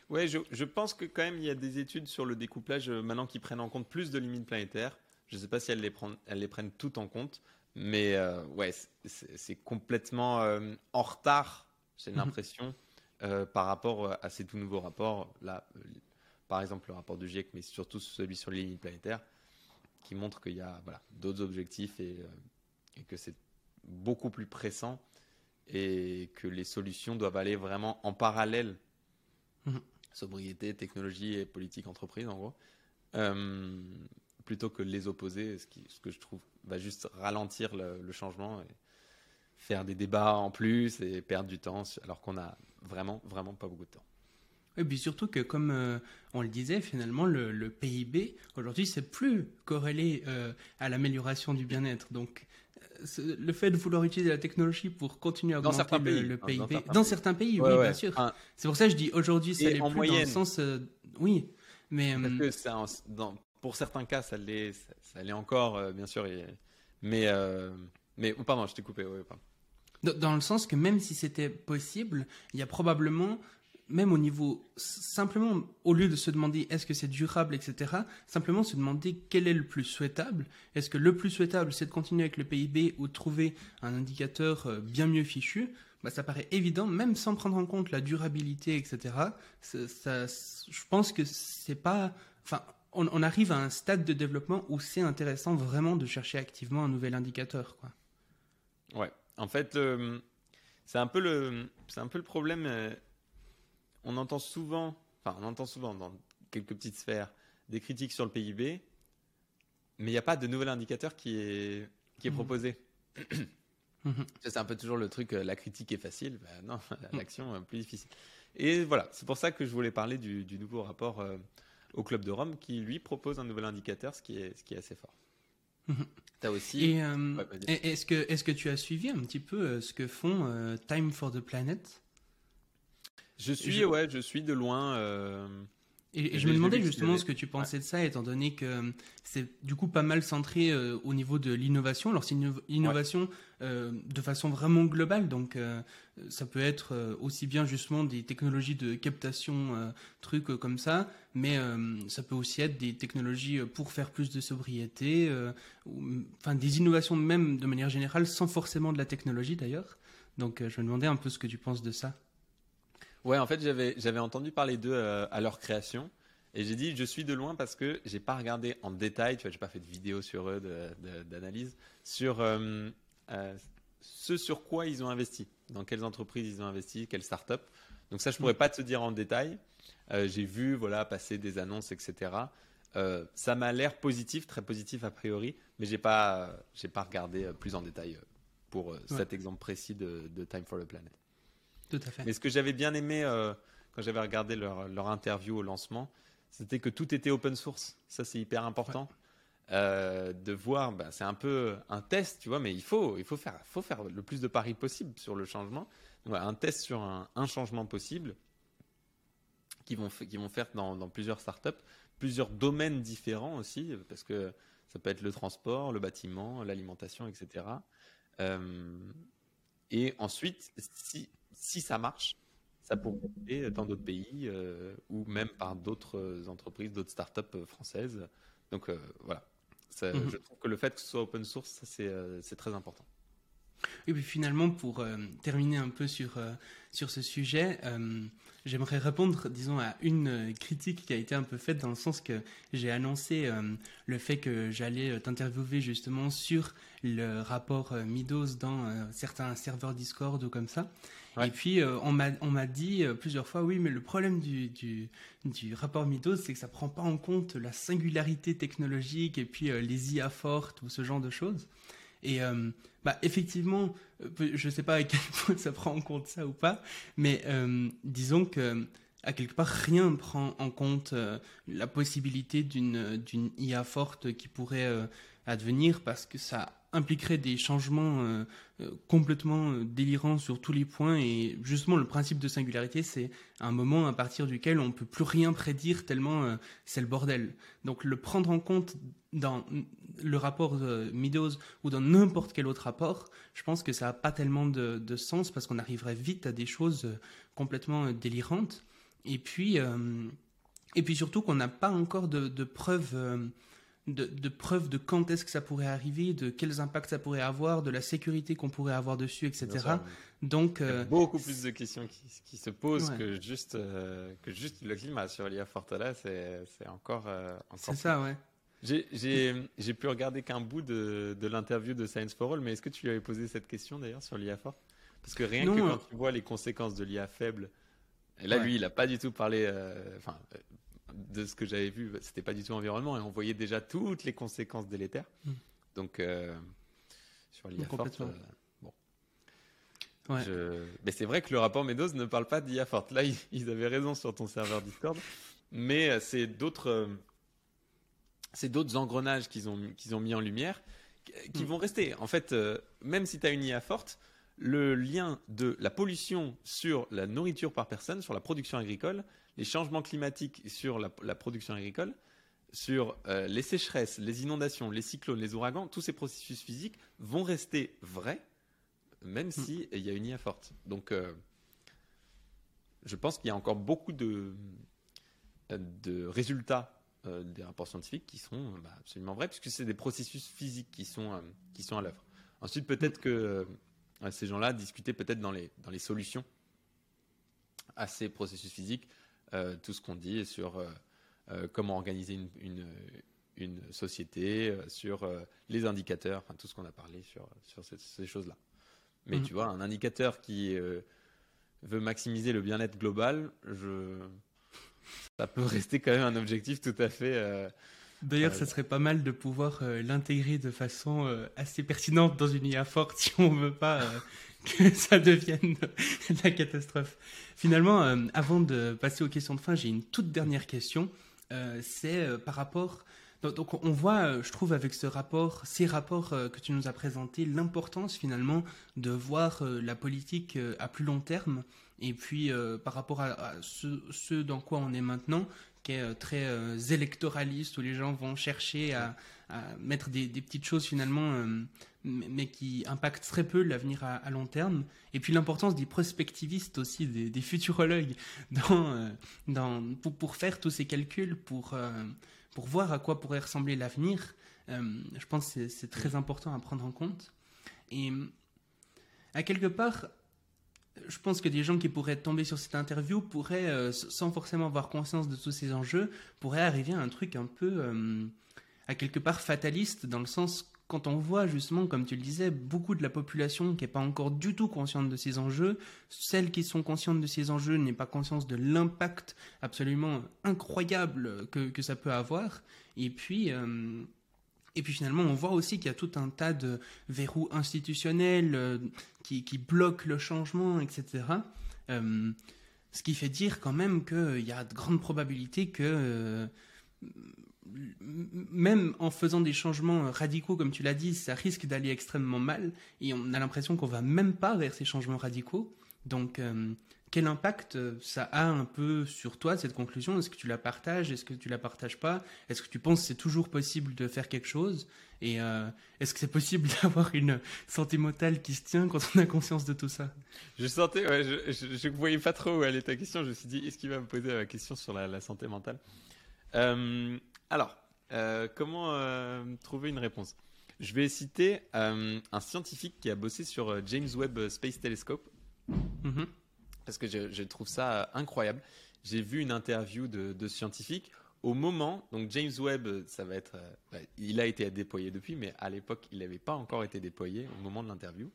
Ouais, je, je, pense que quand même il y a des études sur le découplage maintenant qui prennent en compte plus de limites planétaires. Je ne sais pas si elles les, prennent, elles les prennent toutes en compte, mais ouais, c'est complètement en retard, j'ai mhm. l'impression, par rapport à ces tout nouveaux rapports. Là, par exemple le rapport du GIEC, mais surtout celui sur les lignes planétaires, qui montre qu'il y a voilà, d'autres objectifs et, euh, que c'est beaucoup plus pressant et que les solutions doivent aller vraiment en parallèle. Mhm. Sobriété, technologie et politique entreprise, en gros. Euh, plutôt que les opposer, ce, qui, ce, que je trouve va juste ralentir le, le, changement et faire des débats en plus et perdre du temps alors qu'on a vraiment, vraiment pas beaucoup de temps. Et puis surtout que, comme euh, on le disait, finalement, le, PIB, aujourd'hui, c'est plus corrélé euh, à l'amélioration du bien-être. Donc, euh, le fait de vouloir utiliser la technologie pour continuer à augmenter le, PIB, dans certains pays, oui, bien sûr. c'est pour ça que je dis aujourd'hui, ça l'est plus moyenne. dans le sens... oui, mais... Parce que dans, pour certains cas, ça l'est, ça, l'est encore, bien sûr. mais, mais... Oh, pardon, je t'ai coupé. Dans le sens que même si c'était possible, il y a probablement même au niveau, simplement, au lieu de se demander est-ce que c'est durable, etc., simplement se demander quel est le plus souhaitable. Est-ce que le plus souhaitable, c'est de continuer avec le PIB ou de trouver un indicateur euh, bien mieux fichu? Bah, Ça paraît évident, même sans prendre en compte la durabilité, etc. Ça, je pense que c'est pas. Enfin, on, arrive à un stade de développement où c'est intéressant vraiment de chercher activement un nouvel indicateur. Quoi. Ouais, en fait, c'est un, peu le, un peu le problème. Euh, on entend souvent, enfin, on entend souvent dans quelques petites sphères des critiques sur le PIB, mais il n'y a pas de nouvel indicateur qui est, qui est mhm. proposé. *coughs* Mhm. C'est un peu toujours le truc, euh, la critique est facile, ben non, mhm. *laughs* l'action est plus difficile. Et voilà, c'est pour ça que je voulais parler du, nouveau rapport euh, au Club de Rome qui, lui, propose un nouvel indicateur, ce qui est, ce qui est assez fort. As aussi. Euh, est-ce que, est que tu as suivi un petit peu ce que font Time for the Planet? Je suis, ouais, je suis de loin. Euh, et, je me demandais justement ce que tu pensais de ça, étant donné que euh, c'est du coup pas mal centré euh, au niveau de l'innovation. Alors c'est une innovation de façon vraiment globale, donc ça peut être aussi bien justement des technologies de captation, trucs comme ça, mais ça peut aussi être des technologies pour faire plus de sobriété, enfin des innovations même de manière générale, sans forcément de la technologie d'ailleurs. Donc je me demandais un peu ce que tu penses de ça. Ouais, en fait, j'avais, j'avais entendu parler d'eux euh, à leur création. Et j'ai dit, je suis de loin parce que j'ai pas regardé en détail, tu vois, j'ai pas fait de vidéo sur eux, d'analyse, sur euh, euh, ce sur quoi ils ont investi, dans quelles entreprises ils ont investi, quelles startups. Donc ça, je pourrais pas te dire en détail. j'ai vu, voilà, passer des annonces, etc. ça m'a l'air positif, très positif a priori, mais j'ai pas, j'ai pas regardé plus en détail pour cet exemple précis de, de Time for the Planet. Mais ce que j'avais bien aimé euh, quand j'avais regardé leur, leur, interview au lancement, c'était que tout était open source. Ça, c'est hyper important. Euh, de voir, bah, c'est un peu un test, tu vois, mais il faut, il faut, faire, faut faire le plus de paris possible sur le changement. un test sur un, un changement possible qui vont, qui vont faire dans, dans, plusieurs startups, plusieurs domaines différents aussi, parce que ça peut être le transport, le bâtiment, l'alimentation, etc. Euh, et ensuite, si, si ça marche, ça pourrait aller dans d'autres pays euh, ou même par d'autres entreprises, d'autres startups euh, françaises. Donc euh, voilà, mhm. je trouve que le fait que ce soit open source, c'est très important. Et puis finalement, pour terminer un peu sur, sur ce sujet, J'aimerais répondre, disons, à une euh, critique qui a été un peu faite dans le sens que j'ai annoncé euh, le fait que j'allais euh, t'interviewer justement sur le rapport Midos dans certains serveurs Discord ou comme ça. Et puis on m'a dit plusieurs fois, oui, mais le problème du, du, du rapport Midos, c'est que ça prend pas en compte la singularité technologique et puis les IA fortes ou ce genre de choses. Et bah, effectivement, euh, je ne sais pas à quel *laughs* point ça prend en compte ça ou pas, mais euh, disons que à quelque part rien ne prend en compte euh, la possibilité d'une IA forte qui pourrait advenir parce que ça impliquerait des changements complètement délirants sur tous les points et justement le principe de singularité c'est un moment à partir duquel on ne peut plus rien prédire tellement c'est le bordel. Donc le prendre en compte dans le rapport de Meadows ou dans n'importe quel autre rapport, je pense que ça n'a pas tellement de, sens parce qu'on arriverait vite à des choses euh, complètement euh, délirantes. Et puis, euh, et puis surtout qu'on n'a pas encore de, preuves. De, preuves de quand est-ce que ça pourrait arriver, de quels impacts ça pourrait avoir, de la sécurité qu'on pourrait avoir dessus, etc. Donc, Il y a beaucoup plus de questions qui, se posent que, juste, que juste le climat sur l'IA Fortala, c'est encore, encore. C'est ça, ouais. J'ai pu regarder qu'un bout de, de l'interview de Science for All, mais est-ce que tu lui avais posé cette question d'ailleurs sur l'IA fort? Parce que rien que quand tu vois les conséquences de l'IA faible, et là lui il n'a pas du tout parlé, euh, de ce que j'avais vu, c'était pas du tout environnement, et on voyait déjà toutes les conséquences délétères. Hmm. Donc euh, sur l'IA forte, euh, bon. Mais c'est vrai que le rapport Meadows ne parle pas d'IA forte. Là, ils avaient raison sur ton serveur Discord, mais c'est d'autres c'est d'autres engrenages qu'ils ont, qu'ils ont mis en lumière qui mm. vont rester. En fait, euh, même si tu as une IA forte, le lien de la pollution sur la nourriture par personne, sur la production agricole, les changements climatiques sur la, production agricole, sur euh, les sécheresses, les inondations, les cyclones, les ouragans, tous ces processus physiques vont rester vrais, même s'il y a une IA forte. Donc, euh, je pense qu'il y a encore beaucoup de, de résultats euh, des rapports scientifiques qui sont bah, absolument vrais, puisque c'est des processus physiques qui sont, qui sont à l'œuvre. Ensuite, peut-être que euh, ces gens-là discutaient peut-être dans les, dans les solutions à ces processus physiques, tout ce qu'on dit sur comment organiser une, une, une société, sur les indicateurs, enfin tout ce qu'on a parlé sur, sur ces, choses-là. Mais mm. tu vois, un indicateur qui veut maximiser le bien-être global, je ça peut *laughs* rester quand même un objectif tout à fait. Euh, D'ailleurs, ça serait pas mal de pouvoir euh, l'intégrer de façon euh, assez pertinente dans une IA forte *laughs* si on veut pas que ça devienne *laughs* la catastrophe. Finalement, avant de passer aux questions de fin, j'ai une toute dernière question. C'est par rapport donc on voit, je trouve, avec ce rapport, ces rapports que tu nous as présentés, l'importance finalement de voir la politique à plus long terme et puis, euh, par rapport à, ce, dans quoi on est maintenant, qui est euh, très euh, électoraliste, où les gens vont chercher à, mettre des, petites choses finalement, mais qui impactent très peu l'avenir à, long terme. Et puis l'importance des prospectivistes aussi, des, futurologues, *laughs* dans, dans, pour, pour, faire tous ces calculs, pour, pour voir à quoi pourrait ressembler l'avenir. je pense que c'est très important à prendre en compte. Et à quelque part, je pense que des gens qui pourraient tomber sur cette interview pourraient, euh, sans forcément avoir conscience de tous ces enjeux, pourraient arriver à un truc un peu, euh, à quelque part fataliste, dans le sens quand on voit justement, comme tu le disais, beaucoup de la population qui n'est pas encore du tout consciente de ces enjeux, celles qui sont conscientes de ces enjeux n'aient pas conscience de l'impact absolument incroyable que, que, ça peut avoir, et puis euh, et puis finalement, on voit aussi qu'il y a tout un tas de verrous institutionnels euh, qui, bloquent le changement, etc. Euh, ce qui fait dire quand même qu'il y a de grandes probabilités que, euh, même en faisant des changements radicaux, comme tu l'as dit, ça risque d'aller extrêmement mal. Et on a l'impression qu'on va même pas vers ces changements radicaux. Donc, quel impact euh, ça a un peu sur toi, cette conclusion? Est-ce que tu la partages? Est-ce que tu la partages pas? Est-ce que tu penses que c'est toujours possible de faire quelque chose? Et euh, est-ce que c'est possible *laughs* d'avoir une santé mentale qui se tient quand on a conscience de tout ça? Je sentais, je ne voyais pas trop où allait ta question. Je me suis dit, est-ce qu'il va me poser la question sur la, santé mentale? Euh, Alors, comment trouver une réponse? Je vais citer un scientifique qui a bossé sur James Webb Space Telescope. Mhm. Parce que je, trouve ça euh, incroyable. J'ai vu une interview de, de scientifiques au moment, donc James Webb, euh, ça va être, euh, bah, il a été déployé depuis, mais à l'époque, il n'avait pas encore été déployé au moment de l'interview.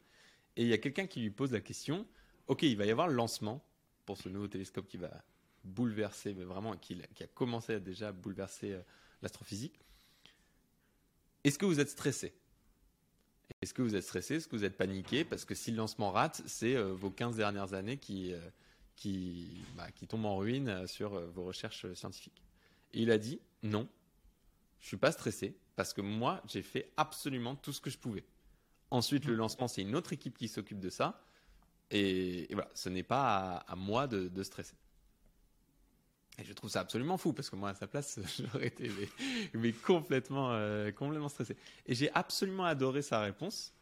Et il y a quelqu'un qui lui pose la question, ok, il va y avoir le lancement pour ce nouveau télescope qui va bouleverser, mais vraiment, qui, qui a commencé à déjà bouleverser l'astrophysique. Est-ce que vous êtes stressé? Est-ce que vous êtes stressé? Est-ce que vous êtes paniqué? Parce que si le lancement rate, c'est euh, vos 15 dernières années qui, euh, qui, bah, qui tombent en ruine euh, sur euh, vos recherches scientifiques. Et il a dit non, je suis pas stressé parce que moi, j'ai fait absolument tout ce que je pouvais. Ensuite, le lancement, c'est une autre équipe qui s'occupe de ça. Et, et voilà, ce n'est pas à, à moi de, de stresser. Et je trouve ça absolument fou parce que moi, à sa place, *laughs* j'aurais été mais, mais complètement, euh, complètement stressé. Et j'ai absolument adoré sa réponse.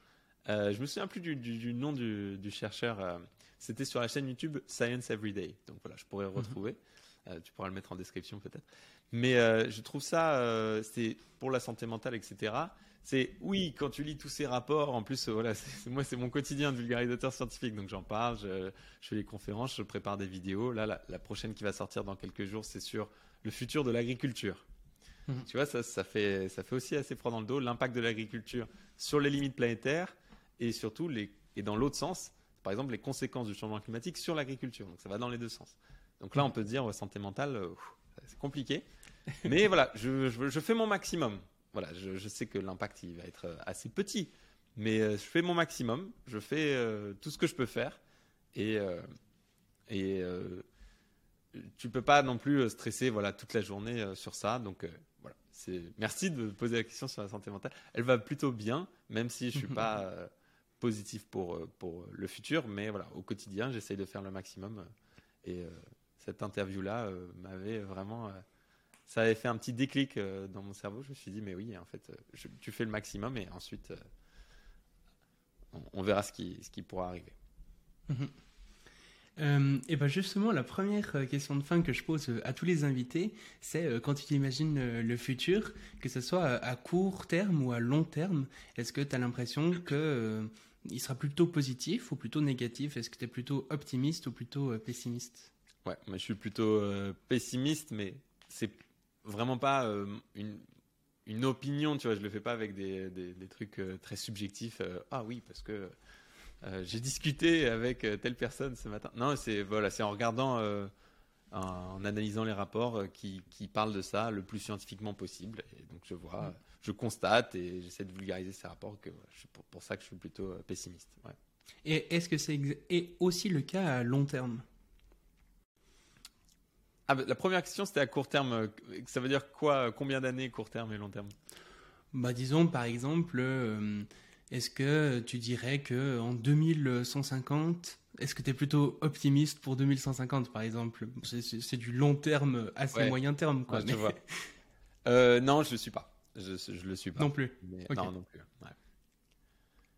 Euh, je me souviens plus du, du- du nom du, du chercheur. euh, C'était sur la chaîne YouTube Science Everyday. Donc voilà, je pourrais le retrouver. Euh, tu pourras le mettre en description peut-être. Mais euh, je trouve ça, c'est pour la santé mentale, etc. C'est oui, quand tu lis tous ces rapports, en plus, voilà, *laughs* c'est- moi c'est mon quotidien de vulgarisateur scientifique, donc j'en parle, je, je fais les conférences, je prépare des vidéos. Là, la, la prochaine qui va sortir dans quelques jours, c'est sur le futur de l'agriculture. Mhm. Tu vois, ça, ça, fait, ça fait aussi assez froid dans le dos, l'impact de l'agriculture sur les limites planétaires et surtout, les, et dans l'autre sens, par exemple, les conséquences du changement climatique sur l'agriculture. Donc ça va dans les deux sens. Donc là, on peut dire, santé mentale, euh, c'est compliqué. Mais voilà, je, je, je fais mon maximum. Voilà, je, je sais que l'impact, il va être euh, assez petit. Mais euh, je fais mon maximum, je fais euh, tout ce que je peux faire. Et, euh, et euh, tu peux pas non plus stresser voilà, toute la journée sur ça. Donc voilà, c'est merci de poser la question sur la santé mentale. Elle va plutôt bien, même si je suis pas *laughs* positif pour, pour le futur. Mais voilà, au quotidien, j'essaye de faire le maximum. Et cette interview-là euh, m'avait vraiment. Ça avait fait un petit déclic euh, dans mon cerveau. Je me suis dit, mais oui, en fait, euh, je- tu fais le maximum et ensuite, euh, on, on verra ce qui, ce qui pourra arriver. Euh, et ben justement, la première question de fin que je pose à tous les invités, c'est quand tu imagines le futur, que ce soit à court terme ou à long terme, est-ce que tu as l'impression que euh, il sera plutôt positif ou plutôt négatif? Est-ce que tu es plutôt optimiste ou plutôt pessimiste? Ouais, moi je suis plutôt euh, pessimiste, mais c'est vraiment pas euh, une, une opinion, tu vois. Je le fais pas avec des, des, des trucs euh, très subjectifs. euh, ah oui, parce que j'ai discuté avec telle personne ce matin. Non, c'est voilà, c'est en regardant, en, analysant les rapports qui, qui parlent de ça le plus scientifiquement possible. Et donc je vois, je constate et j'essaie de vulgariser ces rapports. Que je pour, pour ça que je suis plutôt pessimiste. Ouais. Et est-ce que c'est aussi le cas à long terme? Ah, bah, la première question c'était à court terme. euh, Ça veut dire quoi Combien d'années court terme et long terme? Bah, disons par exemple, euh, est-ce que tu dirais que en 2150, est-ce que tu es plutôt optimiste pour 2150 par exemple? C'est- du long terme, assez Ouais. moyen terme quoi. Ouais, mais- je vois. *laughs* Euh, non, je le suis pas. Je, je le suis pas. Non plus. Mais-. Non, non plus. ouais.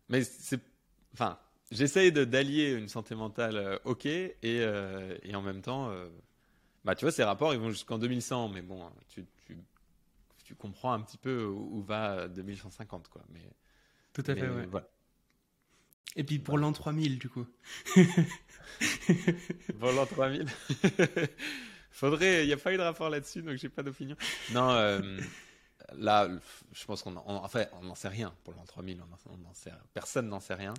Mais c'est, enfin, j'essaye d'allier une santé mentale euh, ok et, euh, et en même temps, euh, bah tu vois, ces rapports ils vont jusqu'en 2100, mais bon, tu, tu, tu comprends un petit peu où, va 2150 quoi. Mais, Tout à fait, ouais. voilà. Et puis pour l'an 3000 du coup. *laughs* Volant 3000. *laughs* Faudrait, il n'y a pas eu de rapport là-dessus, donc j'ai pas d'opinion. Non, euh, là, je pense qu'on, en, en fait, on n'en sait rien pour l'an 3000. On en, on en sait, personne n'en sait rien,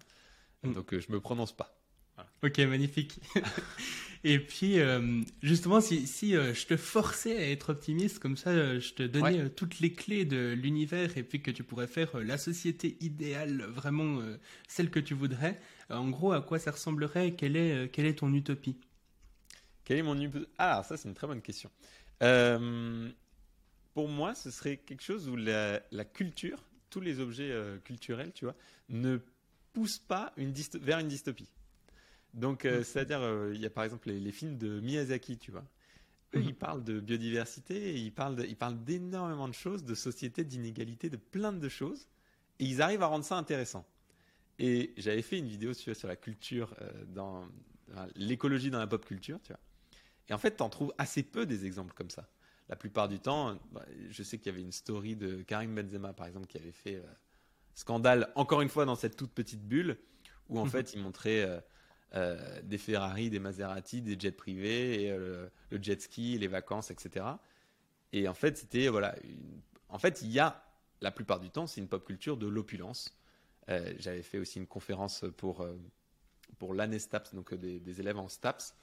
Mm. donc euh, je me prononce pas. *laughs* Ok, magnifique. *laughs* Et puis, euh, justement, si, si euh, je te forçais à être optimiste, comme ça, euh, je te donnais Ouais. toutes les clés de l'univers et puis que tu pourrais faire la société idéale, vraiment celle que tu voudrais, en gros, à quoi ça ressemblerait quelle est, quelle est ton utopie? Quel est mon up- Ah, ça c'est une très bonne question. Pour moi, ce serait quelque chose où la, la culture, tous les objets culturels, tu vois, ne poussent pas une vers une dystopie. Donc, euh, Mhm. c'est-à-dire, euh, il y a par exemple les, les films de Miyazaki, tu vois. Eux, Mhm. ils parlent de biodiversité, et ils parlent, de- ils parlent d'énormément de choses, de société, d'inégalité, de plein de choses, et ils arrivent à rendre ça intéressant. Et j'avais fait une vidéo sur la culture, euh, dans l'écologie dans la pop culture, tu vois. Et en fait, tu en trouves assez peu des exemples comme ça. La plupart du temps, bah, je sais qu'il y avait une story de Karim Benzema, par exemple, qui avait fait scandale, encore une fois, dans cette toute petite bulle, où en fait, il montrait des Ferrari, des Maserati, des jets privés, et, le jet ski, les vacances, etc. Et en fait, c'était, voilà, en fait, il y a, la plupart du temps, c'est une pop culture de l'opulence. J'avais fait aussi une conférence pour, pour l'année STAPS, donc des, élèves en STAPS,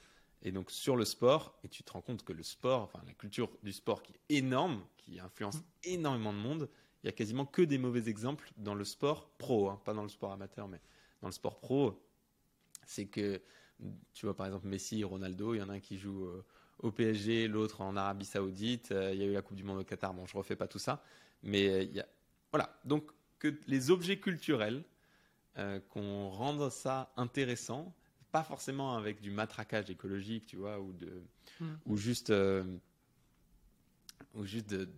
et donc sur le sport, et tu te rends compte que le sport, enfin la culture du sport qui est énorme, qui influence énormément de monde, il y a quasiment que des mauvais exemples dans le sport pro, hein, pas dans le sport amateur, mais dans le sport pro. C'est que tu vois par exemple Messi, Ronaldo, il y en a un qui joue euh, au PSG, l'autre en Arabie Saoudite. Euh, il y a eu la Coupe du Monde au Qatar. Bon, je refais pas tout ça, mais euh, il y a voilà. Donc que les objets culturels, qu'on rende ça intéressant, pas forcément avec du matraquage écologique, tu vois, ou de, hmm. ou juste, euh, ou juste de,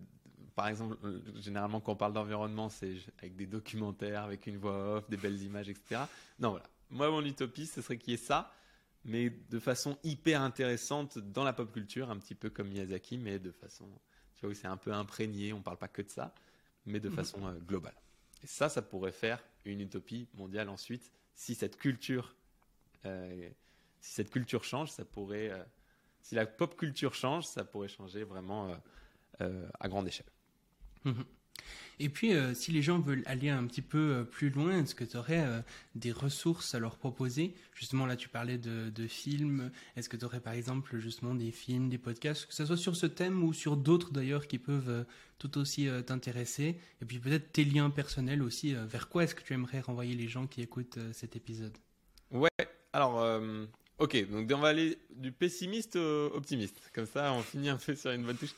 par exemple, généralement quand on parle d'environnement, c'est avec des documentaires, avec une voix off, des belles images, etc. Non, voilà. Moi, mon utopie, ce serait qu'il y ait ça, mais de façon hyper intéressante dans la pop culture, un petit peu comme Miyazaki, mais de façon, tu vois, où c'est un peu imprégné, on parle pas que de ça, mais de hmm. façon euh, globale. Et ça, ça pourrait faire une utopie mondiale ensuite, si cette culture euh, si cette culture change, ça pourrait, euh, si la pop culture change, ça pourrait changer vraiment à grande échelle. Mhm. Et puis, si les gens veulent aller un petit peu plus loin, est-ce que tu aurais des ressources à leur proposer? Justement, là, tu parlais de, films. Est-ce que tu aurais, par exemple, justement des films, des podcasts, que ce soit sur ce thème ou sur d'autres d'ailleurs qui peuvent tout aussi t'intéresser Et puis peut-être tes liens personnels aussi. vers quoi est-ce que tu aimerais renvoyer les gens qui écoutent cet épisode? Ouais, alors, euh, ok, donc on va aller du pessimiste au optimiste. Comme ça, on finit un peu sur une bonne touche.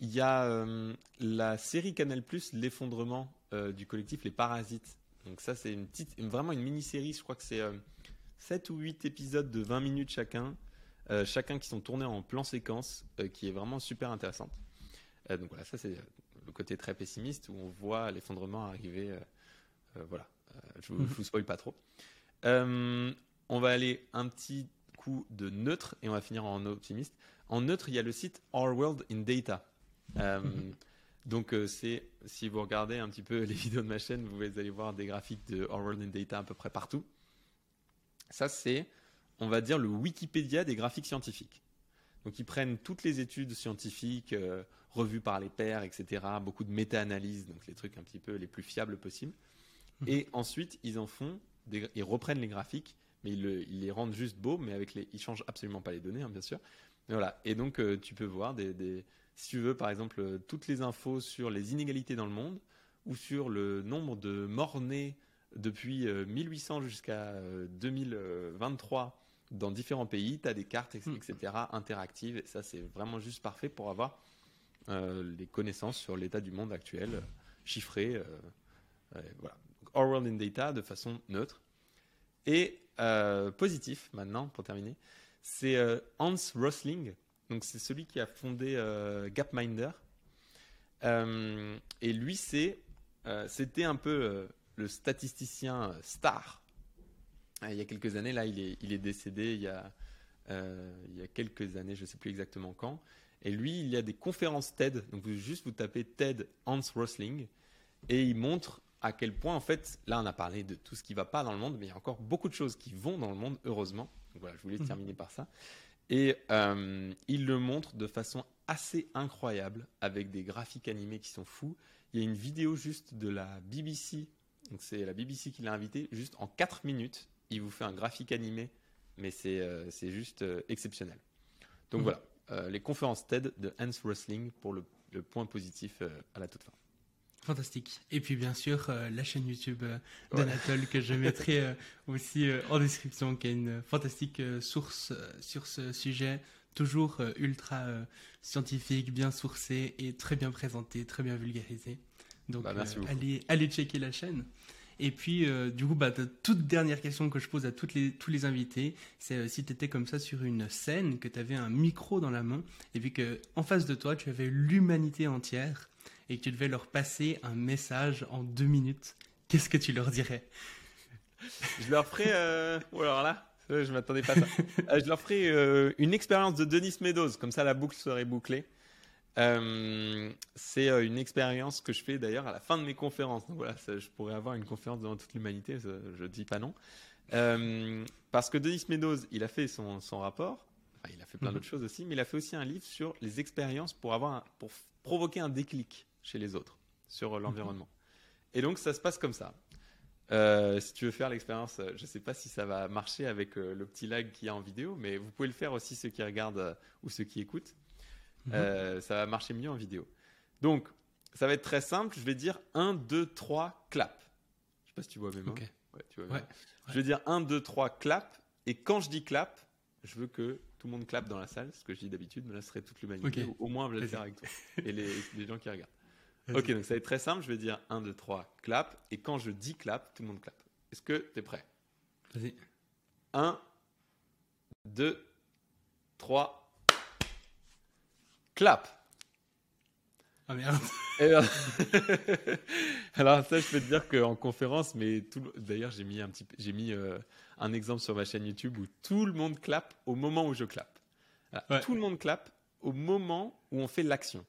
Euh, il y a euh, la série Canal Plus, l'effondrement du collectif Les Parasites. Donc ça, c'est une petite, vraiment une mini-série. Je crois que c'est 7 ou 8 épisodes de 20 minutes chacun, chacun qui sont tournés en plan séquence, qui est vraiment super intéressante. donc voilà, ça c'est le côté très pessimiste où on voit l'effondrement arriver. voilà, je ne vous, vous spoil pas trop. Euh, on va aller un petit coup de neutre et on va finir en optimiste. En neutre, il y a le site Our World in Data. Euh, donc, euh, c'est si vous regardez un petit peu *laughs* les vidéos de ma chaîne, vous allez voir des graphiques de Our World in Data à peu près partout. Ça, c'est, on va dire, le Wikipédia des graphiques scientifiques. Donc, ils prennent toutes les études scientifiques revues par les pairs, etc. Beaucoup de méta-analyses, donc les trucs un petit peu les plus fiables possibles. Et ensuite, ils en font ils reprennent les graphiques, mais ils, les rendent juste beaux, mais avec les, ils changent absolument pas les données, hein, bien sûr. voilà. Et donc, euh, tu peux voir des, si tu veux, par exemple, euh, toutes les infos sur les inégalités dans le monde ou sur le nombre de morts-nés depuis 1800 euh, jusqu'à 2023 dans différents pays. Tu as des cartes, etc., hmm. interactives. Et ça, c'est vraiment juste parfait pour avoir les connaissances sur l'état du monde actuel, chiffrées. voilà. Our World in Data de façon neutre. Et euh, positif maintenant, pour terminer, c'est euh, Hans Rosling. Donc c'est celui qui a fondé euh, Gapminder. et lui, c'est, c'était un peu le statisticien star. il y a quelques années, là, il est, il est décédé il y, a, il y a quelques années, je ne sais plus exactement quand. Et lui, il y a des conférences TED. Donc, vous, juste vous tapez TED Hans Rosling et il montre à quel point, en fait, là, on a parlé de tout ce qui va pas dans le monde, mais il y a encore beaucoup de choses qui vont dans le monde, heureusement. Donc voilà, je voulais mhm. terminer par ça. Et euh, il le montre de façon assez incroyable, avec des graphiques animés qui sont fous. Il y a une vidéo juste de la BBC, donc c'est la BBC qui l'a invité, juste en 4 minutes, il vous fait un graphique animé, mais c'est euh, juste euh, exceptionnel. Donc mhm. voilà, les conférences TED de Hans Rosling pour le point positif à la toute fin. Fantastique. Et puis bien sûr euh, la chaîne YouTube euh, d'Anatole que je mettrai *laughs* euh, aussi en description, qui est une fantastique source sur ce sujet, toujours ultra scientifique, bien sourcé et très bien présenté, très bien vulgarisé. Donc bah, allez, allez checker la chaîne. Et puis, du coup, bah, toute dernière question que je pose à toutes les, tous les invités, c'est si tu étais comme ça sur une scène, que tu avais un micro dans la main, et puis qu'en face de toi, tu avais l'humanité entière, et que tu devais leur passer un message en deux minutes, qu'est-ce que tu leur dirais? Je leur ferais. Euh... Oh, alors là, je m'attendais pas à ça. *laughs* Euh, je leur ferais euh, une expérience de Denis Meadows, comme ça la boucle serait bouclée. Euh, c'est une expérience que je fais d'ailleurs à la fin de mes conférences. Donc voilà, ça, je pourrais avoir une conférence devant toute l'humanité, je dis pas non. Euh, parce que Denis Meadows, il a fait son, son rapport, enfin, il a fait plein Mhm. d'autres choses aussi, mais il a fait aussi un livre sur les expériences pour, avoir un- pour provoquer un déclic chez les autres sur euh, l'environnement. Et donc ça se passe comme ça. Euh, si tu veux faire l'expérience, euh, je ne sais pas si ça va marcher avec euh, le petit lag qu'il y a en vidéo, mais vous pouvez le faire aussi ceux qui regardent euh, ou ceux qui écoutent. Mhm. Ça va marcher mieux en vidéo. Donc, ça va être très simple. Je vais dire 1, 2, 3, clap. Je sais pas si tu vois mes mains. Ouais, tu vois Ouais. Je vais dire 1, 2, 3, clap. Et quand je dis clap, je veux que tout le monde clappe dans la salle. Ce que je dis d'habitude, mais là, ce serait toute l'humanité. Au moins, je vais le faire avec toi. Et les, les gens qui regardent. Ok, donc ça va être très simple. Je vais dire 1, 2, 3, clap. Et quand je dis clap, tout le monde clappe. Est-ce que tu es prêt? Vas-y. 1, 2, 3, clap. Ah merde. *laughs* Et ben- *laughs* Alors ça, je peux te dire qu'en conférence, mais tout le- d'ailleurs, j'ai mis un petit, j'ai mis euh, un exemple sur ma chaîne YouTube où tout le monde clappe au moment où je. Voilà, Ouais. Tout le monde clappe au moment où on fait l'action.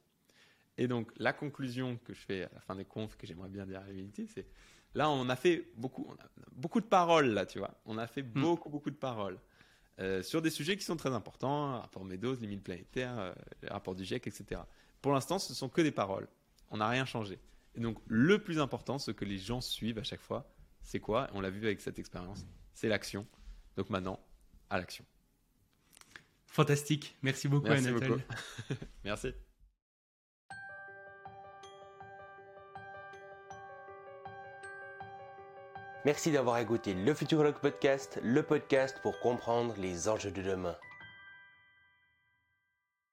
Et donc la conclusion que je fais à la fin des confs, que j'aimerais bien dire à l'humanité, c'est là on a fait beaucoup, on a beaucoup de paroles là, tu vois. On a fait beaucoup beaucoup de paroles. euh, sur des sujets qui sont très importants, rapport Meadows, limites planétaires, euh, les rapports du GIEC, etc. Pour l'instant, ce sont que des paroles. On n'a rien changé. Et donc, le plus important, ce que les gens suivent à chaque fois, c'est quoi? On l'a vu avec cette expérience, c'est l'action. Donc maintenant, à l'action. Fantastique. Merci beaucoup, Merci Anatole. beaucoup. *laughs* Merci. Merci d'avoir écouté le Futurologue Podcast, le podcast pour comprendre les enjeux de demain.